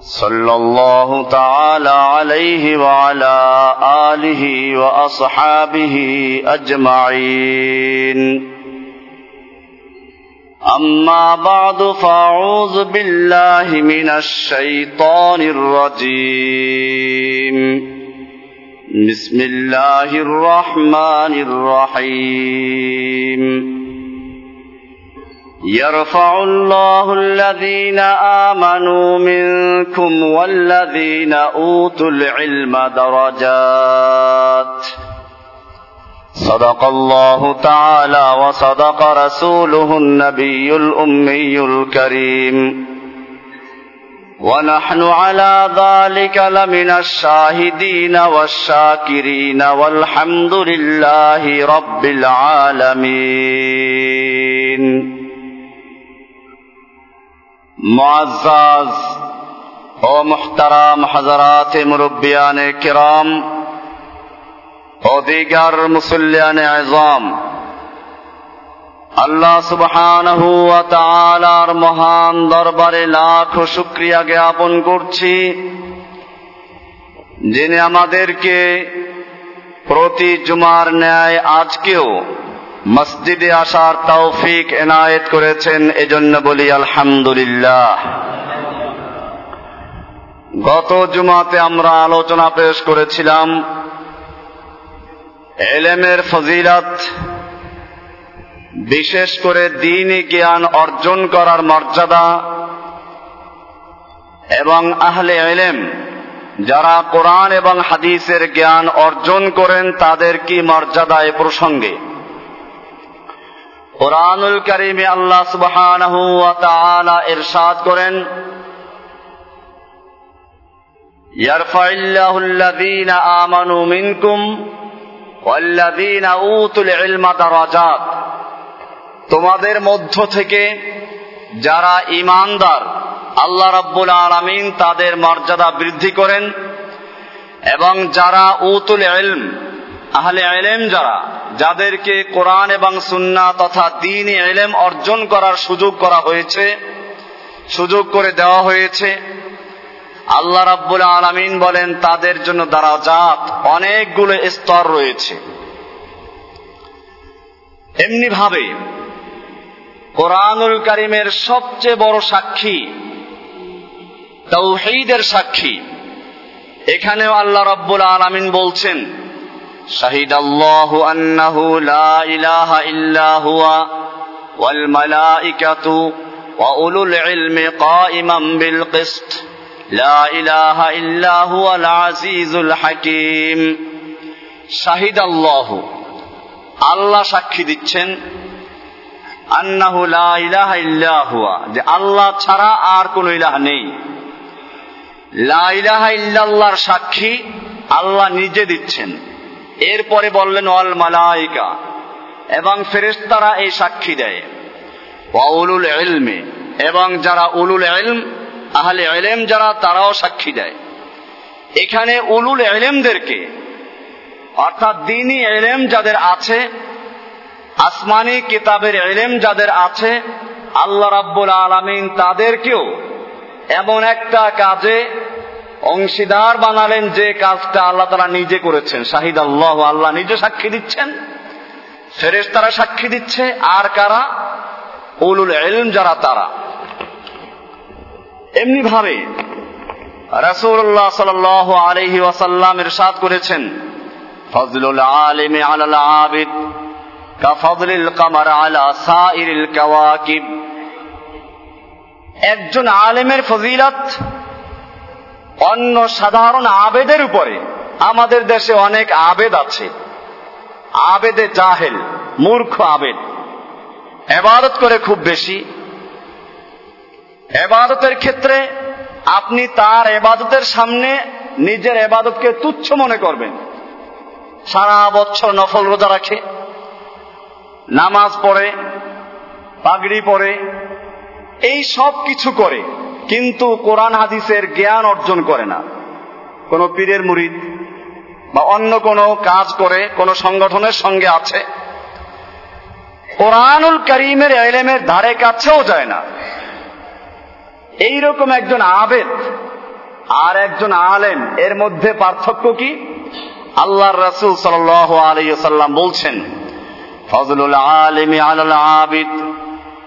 صلى الله تعالى عليه وعلى اله واصحابه اجمعين اما بعد فاعوذ بالله من الشيطان الرجيم. بسم الله الرحمن الرحيم. يرفع الله الذين آمنوا منكم والذين أوتوا العلم درجات. صدق الله تعالى وصدق رسوله النبي الأمي الكريم. ونحن على ذلك لمن الشاهدين والشاكرين والحمد لله رب العالمين. معزز ও মুহতারাম হাজারাত মুরব্বিয়ান কিরাম ও দিগার মুসল্লিয়ান আজম আল্লাহ সুবহানাহু ওয়া তাআলার মহান দরবারে লাখ শুকরিয়া জ্ঞাপন করছি যিনি আমাদেরকে প্রতি জুমার ন্যায় আজকেও মসজিদে আসার তৌফিক এনায়েত করেছেন, এজন্য বলি আলহামদুলিল্লাহ। গত জুমাতে আমরা আলোচনা পেশ করেছিলাম এলেমের ফজিলত, বিশেষ করে দিনই জ্ঞান অর্জন করার মর্যাদা এবং আহলে এলেম যারা কোরআন এবং হাদিসের জ্ঞান অর্জন করেন, তাদের কি মর্যাদা এ প্রসঙ্গে? কোরআনুল করিমে আল্লাহ তাআলা ইরশাদ করেন তোমাদের মধ্য থেকে যারা ইমানদার আল্লাহ রাব্বুল আলামিন তাদের মর্যাদা বৃদ্ধি করেন এবং যারা উতুল ইলম, আহলে ইলম যারা যাদেরকে কোরআন এবং সুন্না তথা দিন এলেম অর্জন করার সুযোগ করা হয়েছে, সুযোগ করে দেওয়া হয়েছে। আল্লাহ রাব্বুল আলামিন বলেন, তাদের জন্য দ্বারা দারাজাত অনেকগুলো স্তর রয়েছে। এমনি ভাবে কোরআনুল করিমের সবচেয়ে বড় সাক্ষী তৌহিদের সাক্ষী, এখানেও আল্লাহ রব্বুল আলামিন বলছেন লা ইলাহা ইল্লা হুয়া ওয়াল মালাইকাতু ওয়া উলুল ইলমি কাইমান বিল কিসত। লা ইলাহা ইল্লা হুয়াল আজিজুল হাকিম। শাহিদ আল্লাহ আল্লাহ সাক্ষী দিচ্ছেন আন্নাহু লা ইলাহা ইল্লা হুয়া, যে আল্লাহ ছাড়া আর কোন ইলাহ নেই। লা ইলাহা ইল্লাল্লাহর সাক্ষী আল্লাহ নিজে দিচ্ছেন। এরপরে বললেন অল মালাইকা। এবং ফেরেশতারা এই সাক্ষী দেয়। এবং যারা উলুল ইলম, আহলে ইলম যারা, তারাও সাক্ষী দেয়। এখানে উলুল ইলমদেরকে, অর্থাৎ দিনই ইলম যাদের আছে, আসমানি কিতাবের এলেম যাদের আছে, আল্লাহ রাব্বুল আলমিন তাদেরকেও এমন একটা কাজে অংশীদার বানালেন যে কাজটা আল্লাহ তারা নিজে করেছেন। শাহিদ আল্লাহ আল্লাহ নিজে সাক্ষী দিচ্ছেন ফেরেস তারা সাক্ষী দিচ্ছে, আর কারা? উলুল এলম যারা তারা। এমনি ভাবে রাসূলুল্লাহ আলাইহি ওয়াসাল্লাম ইরশাদ করেছেন, ফজলুল আলিমি আলাল আবিদ কাফজলিল কামার আলা সাইরিল কাওয়াকিব। একজন আলেমের ফজিলত অন্য সাধারণ আবেদের উপরে আমাদের দেশে অনেক আবেদ আছে। আবেদে জাহেল, মূর্খ আবেদ। এবাদত করে খুব বেশি। এবাদতের ক্ষেত্রে আপনি তার এবাদতের সামনে নিজের এবাদতকে তুচ্ছ মনে করবেন। সারা বছর নফল রোজা রাখে, নামাজ পড়ে, পাগড়ি পড়ে, এই সব কিছু করে কিন্তু কোরআন হাদিসের জ্ঞান অর্জন করে না। কোন পীরের মুরিদ বা অন্য কোনো কাজ করে, কোন সংগঠনের সঙ্গে আছে। কোরআনুল করিমের এলেমের ধারে কাছেও যায় না। এইরকম একজন আবেদ আর একজন আলেম, এর মধ্যে পার্থক্য কি? আল্লাহর রসুল সাল আলাইসাল্লাম বলছেন, ফজলুল আলিমি আলাল আবিদ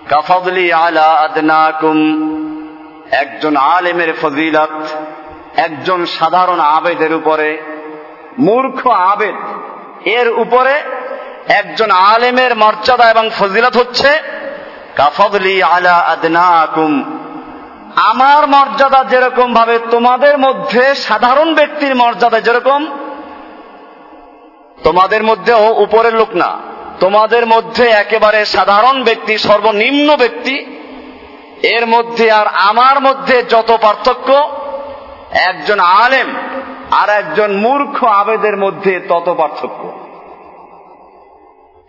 কাফজলি আলা আদনাকুম। একজন আলেমের ফজিলত, একজন সাধারণ আবেদের উপরে, মূর্খ আবেদ, এর উপরে একজন আলেমের মর্যাদা এবং ফজিলত হচ্ছে, কাফদলি আলা আদনাকুম। আমার মর্যাদা যেরকম ভাবে তোমাদের মধ্যে সাধারণ ব্যক্তির মর্যাদা যেরকম, তোমাদের মধ্যেও উপরের লোক না। তোমাদের মধ্যে একেবারে সাধারণ ব্যক্তি, সর্বনিম্ন ব্যক্তি এর মধ্যে আর আমার মধ্যে যত পার্থক্য, একজন আলেম আর একজন মূর্খ আবেদের মধ্যে তত পার্থক্য।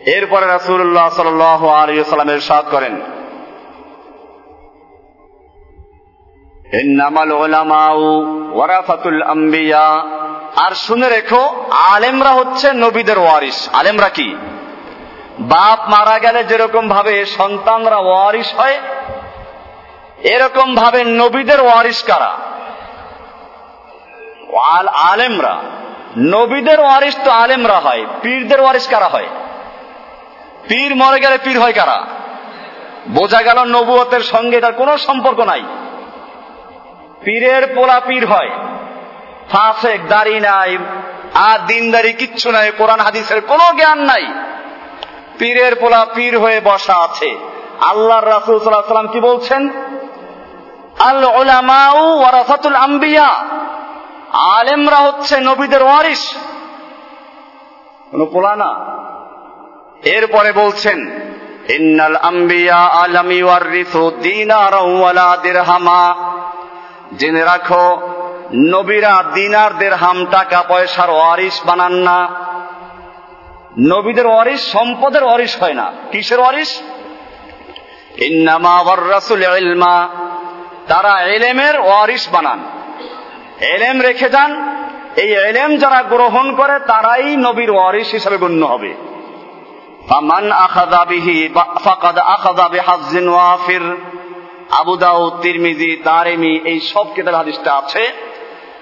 এরপরে রাসুল্লাহ সাল আলিয়াল্লামের সাদ করেন আর শুনে রেখো, আলেমরা হচ্ছে নবীদের ওয়ারিস আলেমরা কি? বাপ মারা গেলে যেরকম ভাবে সন্তানরা ওয়ারিস হয় এরকম ভাবে নবীদের ওয়ারিস কারা? আলেমরা। নবীদের ওয়ারিস তো আলেমরা হয়। পীরদের ওয়ারিস কারা হয়? পীর মরে গেলে পীর হয় কারা? বোঝা গেল নবুয়তের সঙ্গে তার কোনো সম্পর্ক নাই। পীরের পোলা পীর হয়। ফাঁসেক, দাড়ি নাই, আর দিনদারি কিচ্ছু নাই, কোরআন, হাদিসের কোনো জ্ঞান নাই। পীরের পোলা পীর হয়ে বসা আছে। আল্লাহর রাসুল সাল্লাহ সাল্লাম কি বলছেন? আল ওলামাউ ওয়ারাসাতুল আম্বিয়া। আলেমরা হচ্ছে নবীদের ওয়ারিস কোন পোলা না। এরপরে বলছেন, ইন্নাল আম্বিয়া আলামি ওয়ারিসু দিনার ওয়ালা দিরহামা। জেনে রাখো, নবীরা দিনার দেড়হাম টাকা পয়সার ওয়ারিস বানান না। নবীদের ওয়ারিস সম্পদের ওয়ারিস হয় না। কিসের ওয়ারিস ইন্নামা ওয়ার্রাসুল ইলমা। তারা এলেমের ওয়ারিস বানান। এলেম রেখে যান। এই এলেম যারা গ্রহণ করে, তারাই নবীর ওয়ারিস হিসাবে গণ্য হবে। ওয়াফির। আবু তিরমিজি এই আছে।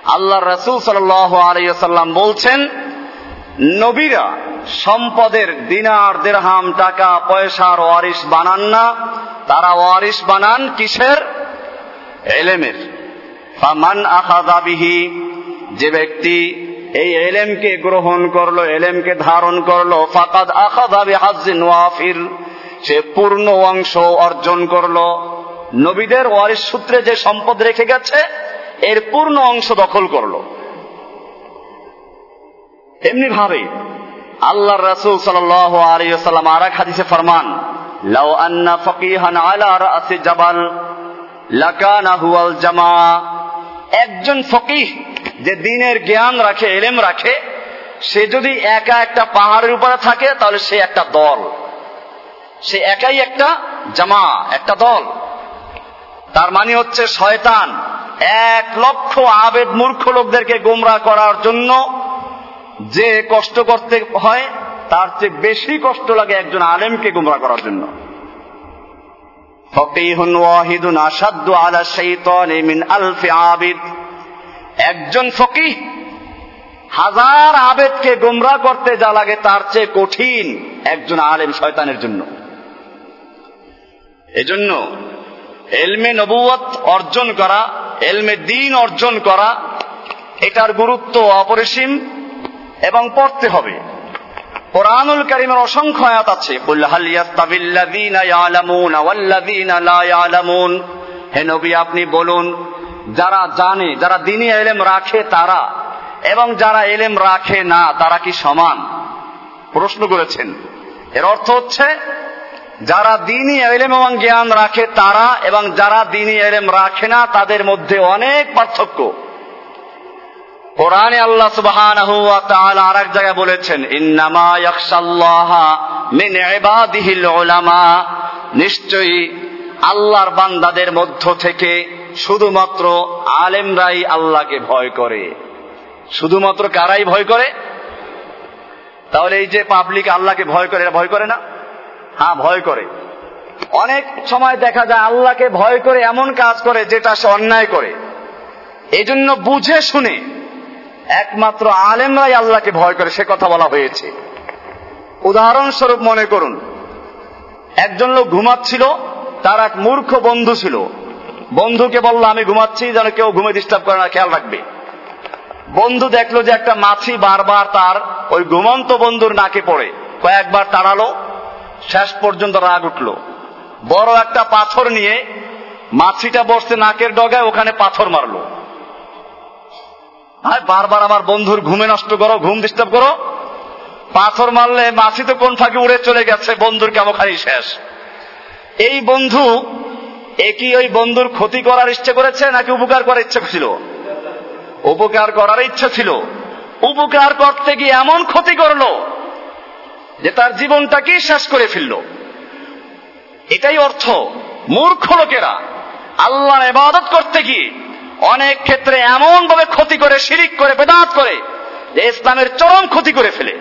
আল্লাহ বলছেন, নবীরা সম্পদের দিনার দেরহাম টাকা পয়সার ওয়ারিস বানান না। তারা ওয়ারিস বানান কিসের? এলেমের। ফামান আখাদা বিহি, যে ব্যক্তি এই এলেমকে গ্রহণ করল, এলেমকে ধারণ করল, ফাকাদ আখাদা বিহাজ্জিন ওয়াফির, সে পূর্ণ অংশ অর্জন করল। নবীদের ওয়ারিস সূত্রে যে সম্পদ রেখে গেছে, এর পূর্ণ অংশ দখল করল। এমনি ভাবে আল্লাহ রাসুল সাল্লাম আর এক হাদিসে ফরমান, লাউ আন্না ফকিহান আলা রাসি জাবাল লাকানা হুয়াল জামা। একজন ফকিহ যে দিনের জ্ঞান রাখে, এলেম রাখে, সে যদি একা একটা পাহাড়ের উপরে থাকে, তাহলে সে একটা দল। সে একাই একটা জামা, একটা দল। তার মানে হচ্ছে শয়তান এক লক্ষ আবেদ মূর্খ লোকদেরকে গোমরা করার জন্য যে কষ্ট করতে হয়, তার চেয়ে বেশি কষ্ট লাগে একজন আলেমকে গুমরা করার জন্য। ফকিহুন ওয়াহিদুন আসাদ্দু আলা শাইতান মিন আলফি আবিদ। একজন ফকিহ হাজার আবেদকে গোমরা করতে যা লাগে তার চেয়ে কঠিন একজন আলেম শয়তানের জন্য। এজন্য এলমে নবুয়ত অর্জন করা, এলমে দিন অর্জন করা, এটার গুরুত্ব অপরিসীম এবং পড়তে হবে। কোরআনুল কারিমের অসংখ্য আয়াত আছে। হে নবী, আপনি বলুন, যারা জানে, যারা দিনই এলেম রাখে তারা, এবং যারা এলেম রাখে না, তারা কি সমান? প্রশ্ন করেছেন। এর অর্থ হচ্ছে, যারা দিনই এলেম এবং জ্ঞান রাখে তারা, এবং যারা দিনই এলেম রাখে না, তাদের মধ্যে অনেক পার্থক্য। কোরআনে আল্লাহ সুবহানাহু ওয়া তাআলা আরেক জায়গায় বলেছেন, ইন্নামা নিশ্চয়ই আল্লাহর বান্দাদের মধ্য থেকে শুধুমাত্র আলেমরাই আল্লাহকে ভয় করে। শুধুমাত্র কারাই ভয় করে? তাহলে এই যে পাবলিক আল্লাহকে ভয় করে ভয় করে না? হ্যাঁ ভয় করে। অনেক সময় দেখা যায় আল্লাহকে ভয় করে এমন কাজ করে যেটা সে অন্যায় করে। এই জন্য বুঝে শুনে একমাত্র আলেমরাই আল্লাহকে ভয় করে, সে কথা বলা হয়েছে। উদাহরণস্বরূপ মনে করুন, একজন লোক ঘুমাচ্ছিল, তার এক মূর্খ বন্ধু ছিল। বন্ধুকে বলল, আমি ঘুমাচ্ছি, যেন কেউ ঘুমে ডিস্টার্ব করে না, খেয়াল রাখবে। বন্ধু দেখল যে একটা মাছি বারবার তার ওই ঘুমন্ত বন্ধুর নাকে পড়ে। কয়েকবার তাড়ালো, শেষ পর্যন্ত রাগ উঠল। বড় একটা পাথর নিয়ে মাছিটা বসতে নাকের ডগায়, ওখানে পাথর মারলো। আর বারবার আমার বন্ধুর ঘুমে নষ্ট করো, ঘুম ডিস্টার্ব করো। পাথর মারলে মাছি তো কোন ফাঁকে উড়ে চলে গেছে, বন্ধুর কেমনখানি শেষ। এই বন্ধু একই ওই বন্ধুর ক্ষতি করার ইচ্ছে করেছে নাকি উপকার করার ইচ্ছে ছিল? উপকার করার ইচ্ছা ছিল। উপকার করতে গিয়ে এমন ক্ষতি করল যে তার জীবনটাকেই শেষ করে ফেলল। এটাই অর্থ, মূর্খ লোকেরা, আল্লাহর ইবাদত করতে গিয়ে অনেক ক্ষেত্রে এমন ভাবে ক্ষতি করে, শিরিক করে, বেদাত করে যে ইসলামের চরম ক্ষতি করে ফেলে।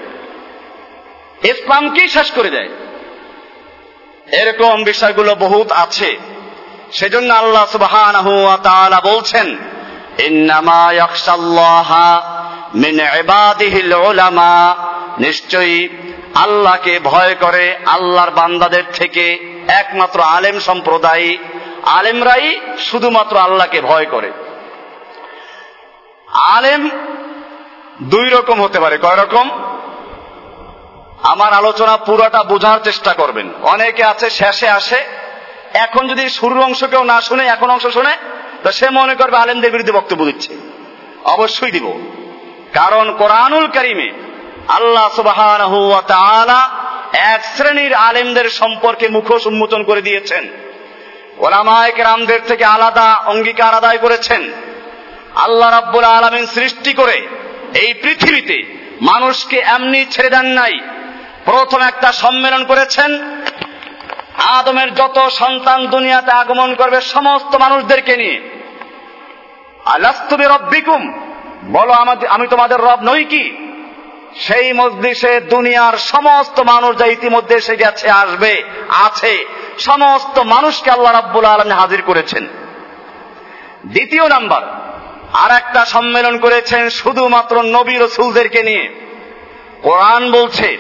ইসলামকেই শেষ করে দেয়? এরকম বিষয়গুলো বহুত আছে। সেজন্য আল্লাহ ওয়া বলছেন নিশ্চয়ই আল্লাহকে ভয় করে আল্লাহর বান্দাদের থেকে একমাত্র আলেম সম্প্রদায়, আলেমরাই শুধুমাত্র আল্লাহকে ভয় করে। আলেম দুই রকম হতে পারে। কয় রকম? আমার আলোচনা পুরোটা বোঝার চেষ্টা করবেন। অনেকে আছে, শেষে আসে। এখন যদি শুরুর অংশ কেউ না শুনে, এখন অংশ শুনে, তো সে মনে করবে আলেমদের বিরুদ্ধে বক্তব্য দিচ্ছে। অবশ্যই দিব। কারণ কোরআনুল করিমে আল্লাহ সুবাহ এক শ্রেণির আলেমদের সম্পর্কে মুখোশ উন্মোচন করে দিয়েছেন। ওলামায়ক রামদের থেকে আলাদা অঙ্গীকার আদায় করেছেন। আল্লাহ রাব্বুল আলমিন সৃষ্টি করে এই পৃথিবীতে মানুষকে এমনি ছেড়ে দেন নাই। প্রথম একটা সম্মেলন করেছেন। আদমের যত সন্তান দুনিয়াতে আগমন করবে সমস্ত মানুষদেরকে নিয়ে। আলাস্তুবি রব্বিকুম বলো আমাদের, আমি তোমাদের রব নই কি? সেই মজলিসে দুনিয়ার সমস্ত মানুষ যা ইতিমধ্যে এসে গেছে, আসবে, আছে, সমস্ত মানুষকে আল্লাহ রাব্বুল আলমী হাজির করেছেন। দ্বিতীয় নাম্বার আর একটা সম্মেলন করেছেন শুধুমাত্র নবী রসুলদেরকে নিয়ে কোরআন বলছে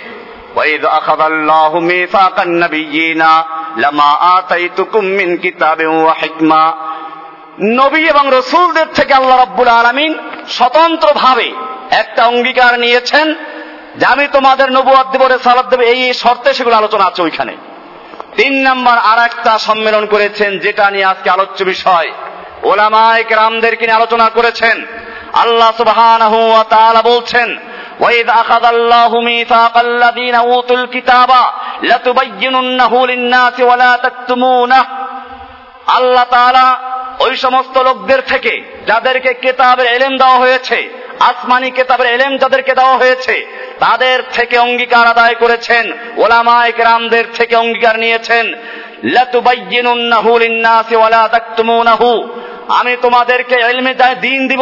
وإذ أخذ الله ميثاق النبيين لما آتيتكم من كتاب وحكمة নবী এবং রসুলদের থেকে আল্লাহ রাব্বুল আলমিন স্বতন্ত্র ভাবে একটা অঙ্গীকার নিয়েছেন যে আমি তোমাদের নবুয়াদ দেব সালাদ দেবে এই শর্তে সেগুলো আলোচনা আছে ওইখানে তিন নাম্বার আর একটা সম্মেলন করেছেন যেটা নিয়ে আজকে আলোচ্য বিষয় ওলামায়ক রামদেরকে নিয়ে আলোচনা করেছেন আল্লাহ সুবহানাহু ওয়া তাআলা বলছেন وإذ أخذ الله ميثاق الذين أوتوا الكتاب لتبيننه للناس ولا تكتمونه আল্লাহ তাআলা ওই সমস্ত লোকদের থেকে যাদেরকে কেতাবের এলেম দেওয়া হয়েছে আসমানি কেতাবের এলেম যাদেরকে দেওয়া হয়েছে তাদের থেকে অঙ্গীকার আদায় করেছেন ওলামায় কেরামদের থেকে অঙ্গীকার নিয়েছেন লাতুবাইয়িনুন্নাহু লিন-নাসি ওয়ালা তাকতুমুনাহু আমি তোমাদেরকে এলমে দিন দিব,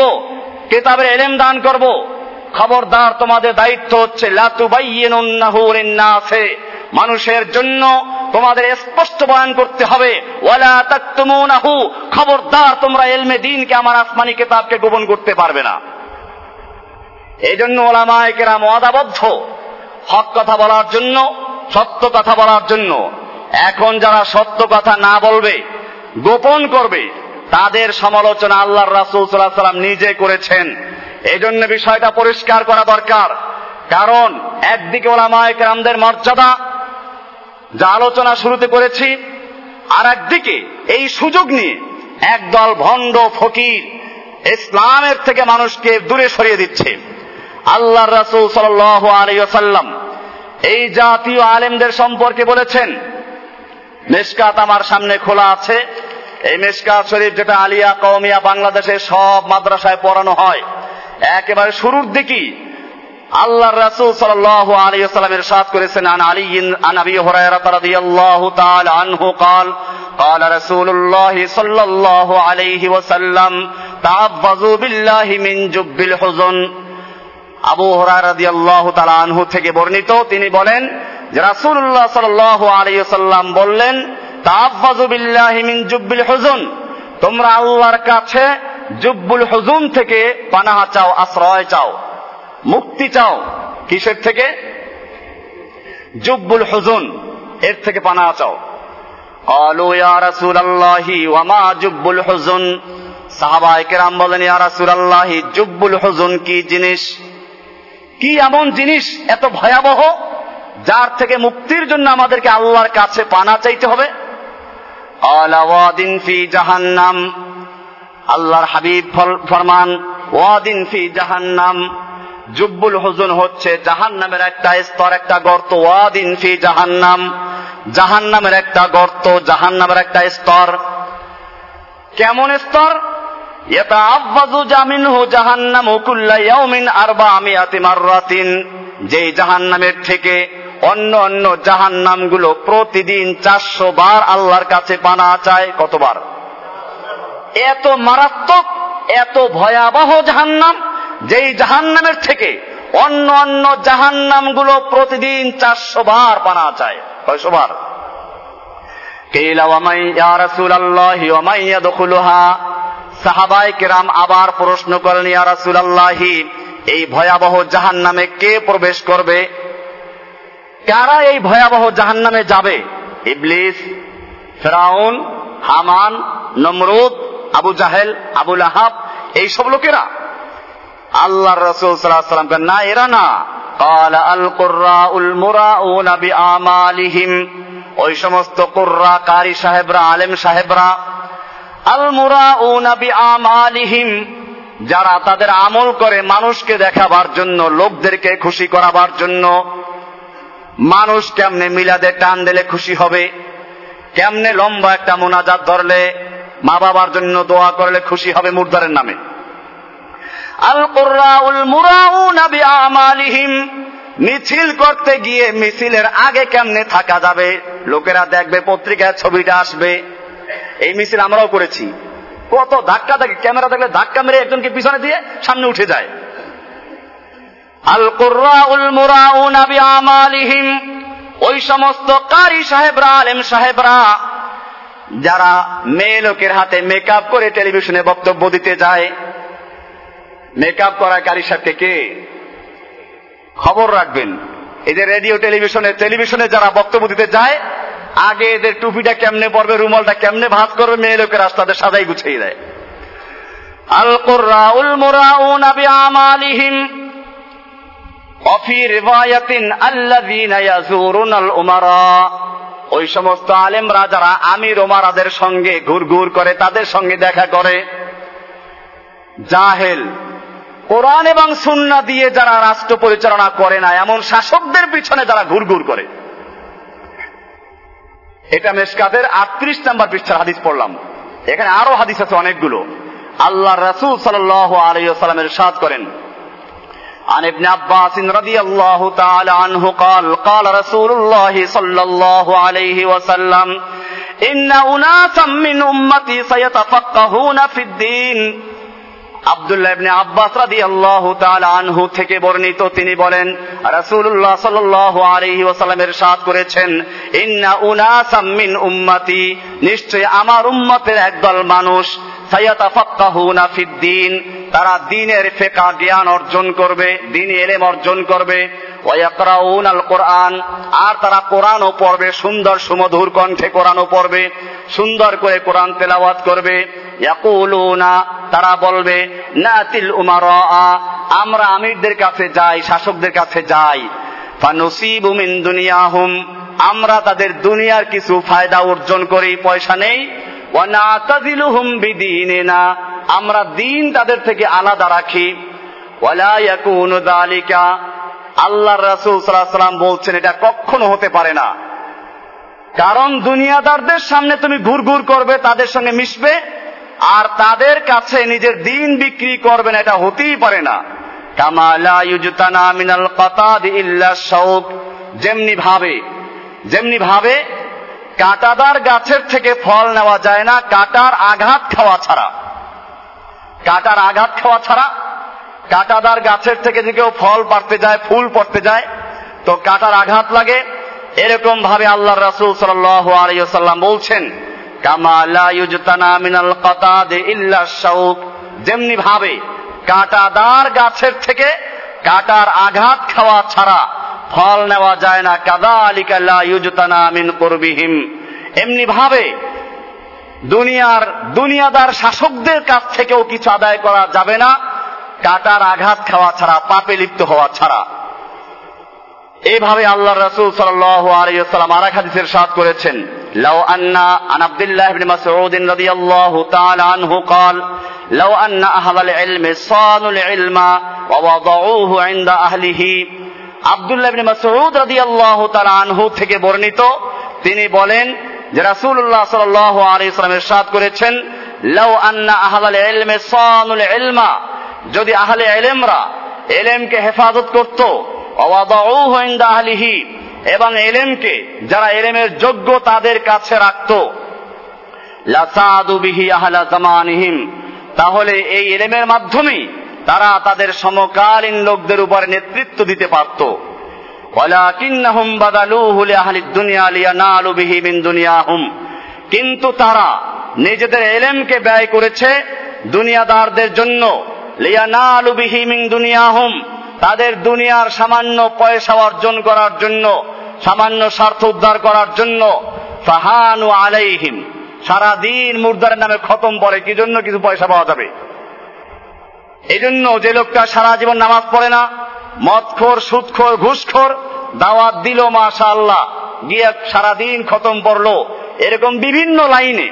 কেতাবের এলেম দান করব। খবরদার তোমাদের দায়িত্ব হচ্ছে লাতুবাইয়িনুন্নাহু লিন-নাসি। মানুষের জন্য তোমাদের স্পষ্ট বয়ান করতে হবে খবরদার তোমরা এলমে দিনকে আমার আসমানি কিতাবকে গোপন করতে পারবে না। এই জন্য ওলামায় কেরাম অদাবদ্ধ হক কথা বলার জন্য, সত্য কথা বলার জন্য। এখন যারা সত্য কথা না বলবে, গোপন করবে। তাদের সমালোচনা আল্লাহর রাসূল আলাইহি সাল্লাম নিজে করেছেন। এই জন্য বিষয়টা পরিষ্কার করা দরকার। কারণ, একদিকে ওলামায়ে কেরামদের মর্যাদা, যা আলোচনা শুরুতে করেছি আর একদিকে এই সুযোগ নিয়ে একদল ভণ্ড ফকির ইসলামের থেকে মানুষকে দূরে সরিয়ে দিচ্ছে। আল্লাহ রাসূল সাল্লাল্লাহু আলাইহি ওয়াসাল্লাম এই জাতীয় আলেমদের সম্পর্কে বলেছেন মেশকাত আমার সামনে খোলা আছে। এই মেশকাত শরীফ যেটা আলিয়া কওমিয়া বাংলাদেশের সব মাদ্রাসায় পড়ানো হয় একেবারে শুরুর দিকেই আল্লাহ রাসূল সাল্লাল্লাহু আলাইহি ওয়াসাল্লাম ইরশাদ করেছেন আন আলী আন আবি হুরায়রা রাদিয়াল্লাহু তাআলা আনহু قال قال رسول الله صلى الله عليه وسلم تعوذوا بالله من جب الحزن আবু হুরায়রা রাদিয়াল্লাহু তাআলা আনহু থেকে বর্ণিত তিনি বলেন যে রাসূলুল্লাহ সাল্লাল্লাহু আলাইহি ওয়াসাল্লাম বললেন তাআফাযু বিল্লাহি মিন জুব্বিল হুজুন তোমরা আল্লাহর কাছে জুব্বুল হুজুন থেকে পানাহ চাও আশ্রয় চাও মুক্তি চাও কিসের থেকে জুব্বুল হুজুন এর থেকে পানাহ চাও قالوا يا رسول الله وما جب الحزن সাহাবায়ে কেরাম বলেন ইয়া রাসূলুল্লাহ জুব্বুল হুজুন কি জিনিস কি এমন জিনিস এত ভয়াবহ যার থেকে মুক্তির জন্য আমাদেরকে আল্লাহর কাছে পানা চাইতে হবে আলাওয়াদিন জাহান্নাম আল্লাহর হাবিব ফরমান ওয়াদিন ফি জাহান্নাম। জুব্বুল হুজুন হচ্ছে জাহান্নামের একটা স্তর, একটা গর্ত। ওয়াদিন ফি জাহান্নাম। জাহান্নামের একটা গর্ত, জাহান্নামের একটা স্তর। কেমন স্তর? জাহান্নামু যেই জাহান্নামের থেকে অন্য অন্য জাহান্নামগুলো প্রতিদিন চারশো বার আল্লাহর কাছে পানা চায় কতবার? এত মারাত্মক, এত ভয়াবহ জাহান্নাম, যেই জাহান্নামের থেকে অন্য অন্য জাহান্নামগুলো প্রতিদিন চারশো বার পানা চায়। কয়শো বার? সাহাবাই আবার প্রশ্ন করেন রাসূলুল্লাহি, এই ভয়াবহ জাহান্নামে কে প্রবেশ করবে? কারা এই ভয়াবহ জাহান্নামে যাবে ইবলিস ফেরাউন হামান নমরুদ আবু জাহেল আবুল আহাব এই সব লোকেরা আল্লাহ রসুল সাল্লাম না এরা না قال القراء المراؤون بأعمالهم ওই সমস্ত কুর্রা কারি সাহেবরা আলেম সাহেবরা আল মুরাউনা বিআমালিহিম যারা তাদের আমল করে মানুষকে দেখাবার জন্য লোকদেরকে খুশি করাবার জন্য মানুষ কেমনে মিলাদে টান দিলে খুশি হবে? কেমনে লম্বা একটা মোনাজাত ধরলে মা বাবার জন্য দোয়া করলে খুশি হবে মুর্দারের নামে? মিছিল করতে গিয়ে মিছিলের আগে কেমনে থাকা যাবে? লোকেরা দেখবে, পত্রিকায় ছবিটা আসবে। এই মিছিল আমরাও করেছি। কত ধাক্কা থাকে, ক্যামেরা থাকলে ধাক্কা মেরে একজনকে পিছনে দিয়ে সামনে উঠে যায়। ওই সমস্ত কারি সাহেবরা, আলেম সাহেবরা, যারা মেয়ে লোকের হাতে মেকআপ করে টেলিভিশনে বক্তব্য দিতে যায়, মেকআপ করা কারি সাহেবকে কে? খবর রাখবেন। এদের রেডিও, টেলিভিশনে টেলিভিশনে যারা বক্তব্য দিতে যায়, আগে এদের টুপিটা কেমনে পড়বে রুমালটা কেমনে ভাত করবে, মেয়ে লোকের রাস্তাতে সাজাই গুছিয়ে দেয়। আল কুররাউল মুরাউনা বিআমালিহিম। অফি ইয়াজুরুনাল উমারা ওই সমস্ত আলেমরা যারা আমির ওমারাদের সঙ্গে ঘুরঘুর করে তাদের সঙ্গে দেখা করে। জাহেল, কোরআন এবং সুন্না দিয়ে যারা রাষ্ট্র পরিচালনা করে না, এমন শাসকদের পিছনে যারা ঘুরঘুর করে। এটা মেসকাদের আটত্রিশ নাম্বার পৃষ্ঠার হাদিস পড়লাম। এখানে আরও হাদিস আছে অনেকগুলো। আল্লাহ রাসুল সাল আলাইসাল্লামের সাদ করেন। عن ابن عباس رضي الله تعالى عنه قال قال رسول الله صلى الله عليه وسلم إن أناسا من أمتي سيتفقهون في الدين আব্দুল্লাহ ইবনে আব্বাস রাদিয়াল্লাহু তাআলা আনহু থেকে বর্ণিত তিনি বলেন রাসূলুল্লাহ সাল্লাল্লাহু আলাইহি ওয়াসাল্লামের সাথ করেছেন ইন্না উনাসাম মিন উম্মতি নিশ্চয় আমার উম্মতের একদল মানুষ সায়াতাফাক্কাহুনা ফিদ্দিন তারা দিনের ফেকা জ্ঞান অর্জন করবে, দিন এলেম অর্জন করবে। ওয়াকরাউন আল কোরআন আর তারা কোরআনও পড়বে, সুন্দর সুমধুর কণ্ঠে কোরআনও পড়বে, সুন্দর করে কোরআন তেলাওয়াত করবে। তারা বলবে, নাতিল উমারা আমরা আমিরদের কাছে যাই, শাসকদের কাছে যাই। ফানুসিবু মিন দুনিয়াহুম, আমরা তাদের দুনিয়ার কিছু ফায়দা অর্জন করি, পয়সা নেই। বিদিনিনা আমরা দিন তাদের থেকে আলাদা রাখি। যালিকা রাসূল সাল্লাম বলছেন, এটা কখনো হতে পারে না। কারণ দুনিয়াদারদের সামনে তুমি ঘুর ঘুর করবে, তাদের সঙ্গে মিশবে, আর তাদের কাছে নিজের দিন বিক্রি করবে না, এটা হতেই পারে না। কামালা মিনাল যেমনি ভাবে যেমনি ভাবে কাঁটাদার গাছের থেকে ফল নেওয়া যায় না, কাটার আঘাত খাওয়া ছাড়া। কাটার আঘাত খাওয়া ছাড়া কাঁটাদার গাছের থেকে যে কেউ ফল পাড়তে যায়, ফুল পড়তে যায়, তো কাটার আঘাত লাগে। এরকম ভাবে আল্লাহ রাসূল আলাইহি বলছেন যেমনি ভাবে কাঁটাদার গাছের থেকে কাটার আঘাত খাওয়া ছাড়া ফল নেওয়া যায় না। কাদালিকা লা ইউজতানা মিন কুরবিহিম। এমনি ভাবে দুনিয়ার দুনিয়াদার শাসকদের কাছ থেকেও কিছু আদায় করা যাবে না কাটার আঘাত খাওয়া ছাড়া পাপে লিপ্ত হওয়া ছাড়া এইভাবে আল্লাহ রাসূল সাল্লাল্লাহু আলাইহি ওয়াসাল্লাম আর এক হাদিসের সাথ করেছেন লাউ আন্না আন আব্দুল্লাহ ইবনে মাসউদ রাদিয়াল্লাহু তাআলা আনহু قال لو أن أهل العلم صانوا العلم ووضعوه عند أهله আব্দুল্লাহ ইবনে মাসউদ রাদিয়াল্লাহু তাআলা আনহু থেকে বর্ণিত তিনি বলেন যে রাসূলুল্লাহ সাল্লাল্লাহু আলাইহি ওয়াসাল্লাম ইরশাদ করেছেন, লাউ আন্না আহলাল ইলমে সানুল ইলমা যদি আহলে ইলমরা ইলমকে হেফাজত করত, ওয়াদাউহু ইনদা আহলিহি এবং এলেমকে যারা এলেমের যোগ্য তাদের কাছে রাখত, লাসাদু বিহি আহলা জামানিহিম তাহলে এই এলেমের মাধ্যমেই তারা তাদের সমকালীন লোকদের উপরে নেতৃত্ব দিতে পারত। ওয়ালাকিন্নাহুম বাদালুহু লিআহলিদ দুনিয়া লিয়ানালু বিহি মিন দুনিয়াহুম। কিন্তু তারা নিজেদের এলেমকে ব্যয় করেছে দুনিয়াদারদের জন্য। লিয়ানালু বিহি মিন দুনিয়াহুম। তাদের দুনিয়ার সামান্য পয়সা অর্জন করার জন্য, সামান্য স্বার্থ উদ্ধার করার জন্য। ফাহানু আলাইহিম। সারাদিন মুর্দারের নামে খতম পড়ে, কি জন্য কিছু পয়সা পাওয়া যাবে? এই জন্য যে লোকটা সারা জীবন নামাজ পড়ে না মদখোর, সুদখোর, ঘুষখোর দাওয়াত দিল মাশা আল্লাহ গিয়ে সারাদিন খতম পড়ল এরকম বিভিন্ন লাইনে।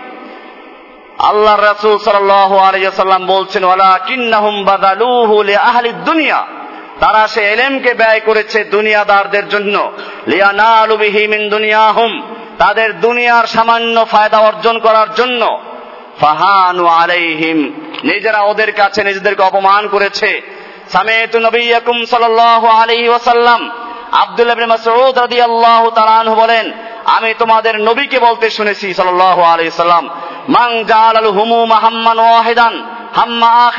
আল্লাহ রাসূল সাল্লাম বলছেন লিআহলি দুনিয়া। তারা সে এলেমকে ব্যয় করেছে দুনিয়াদারদের জন্য। দুনিয়াহুম। তাদের দুনিয়ার সামান্য ফায়দা অর্জন করার জন্য। ফাহানু আলাইহিম। নিজেরা ওদের কাছে নিজেদেরকে অপমান করেছে। সামেতু তাআলা আনহু বলেন আমি তোমাদের নবীকে বলতে শুনেছি সাল্লাল্লাহু সাল্লাম মান জালাল হুমুম হাম্মান ওয়াহিদান হাম্মা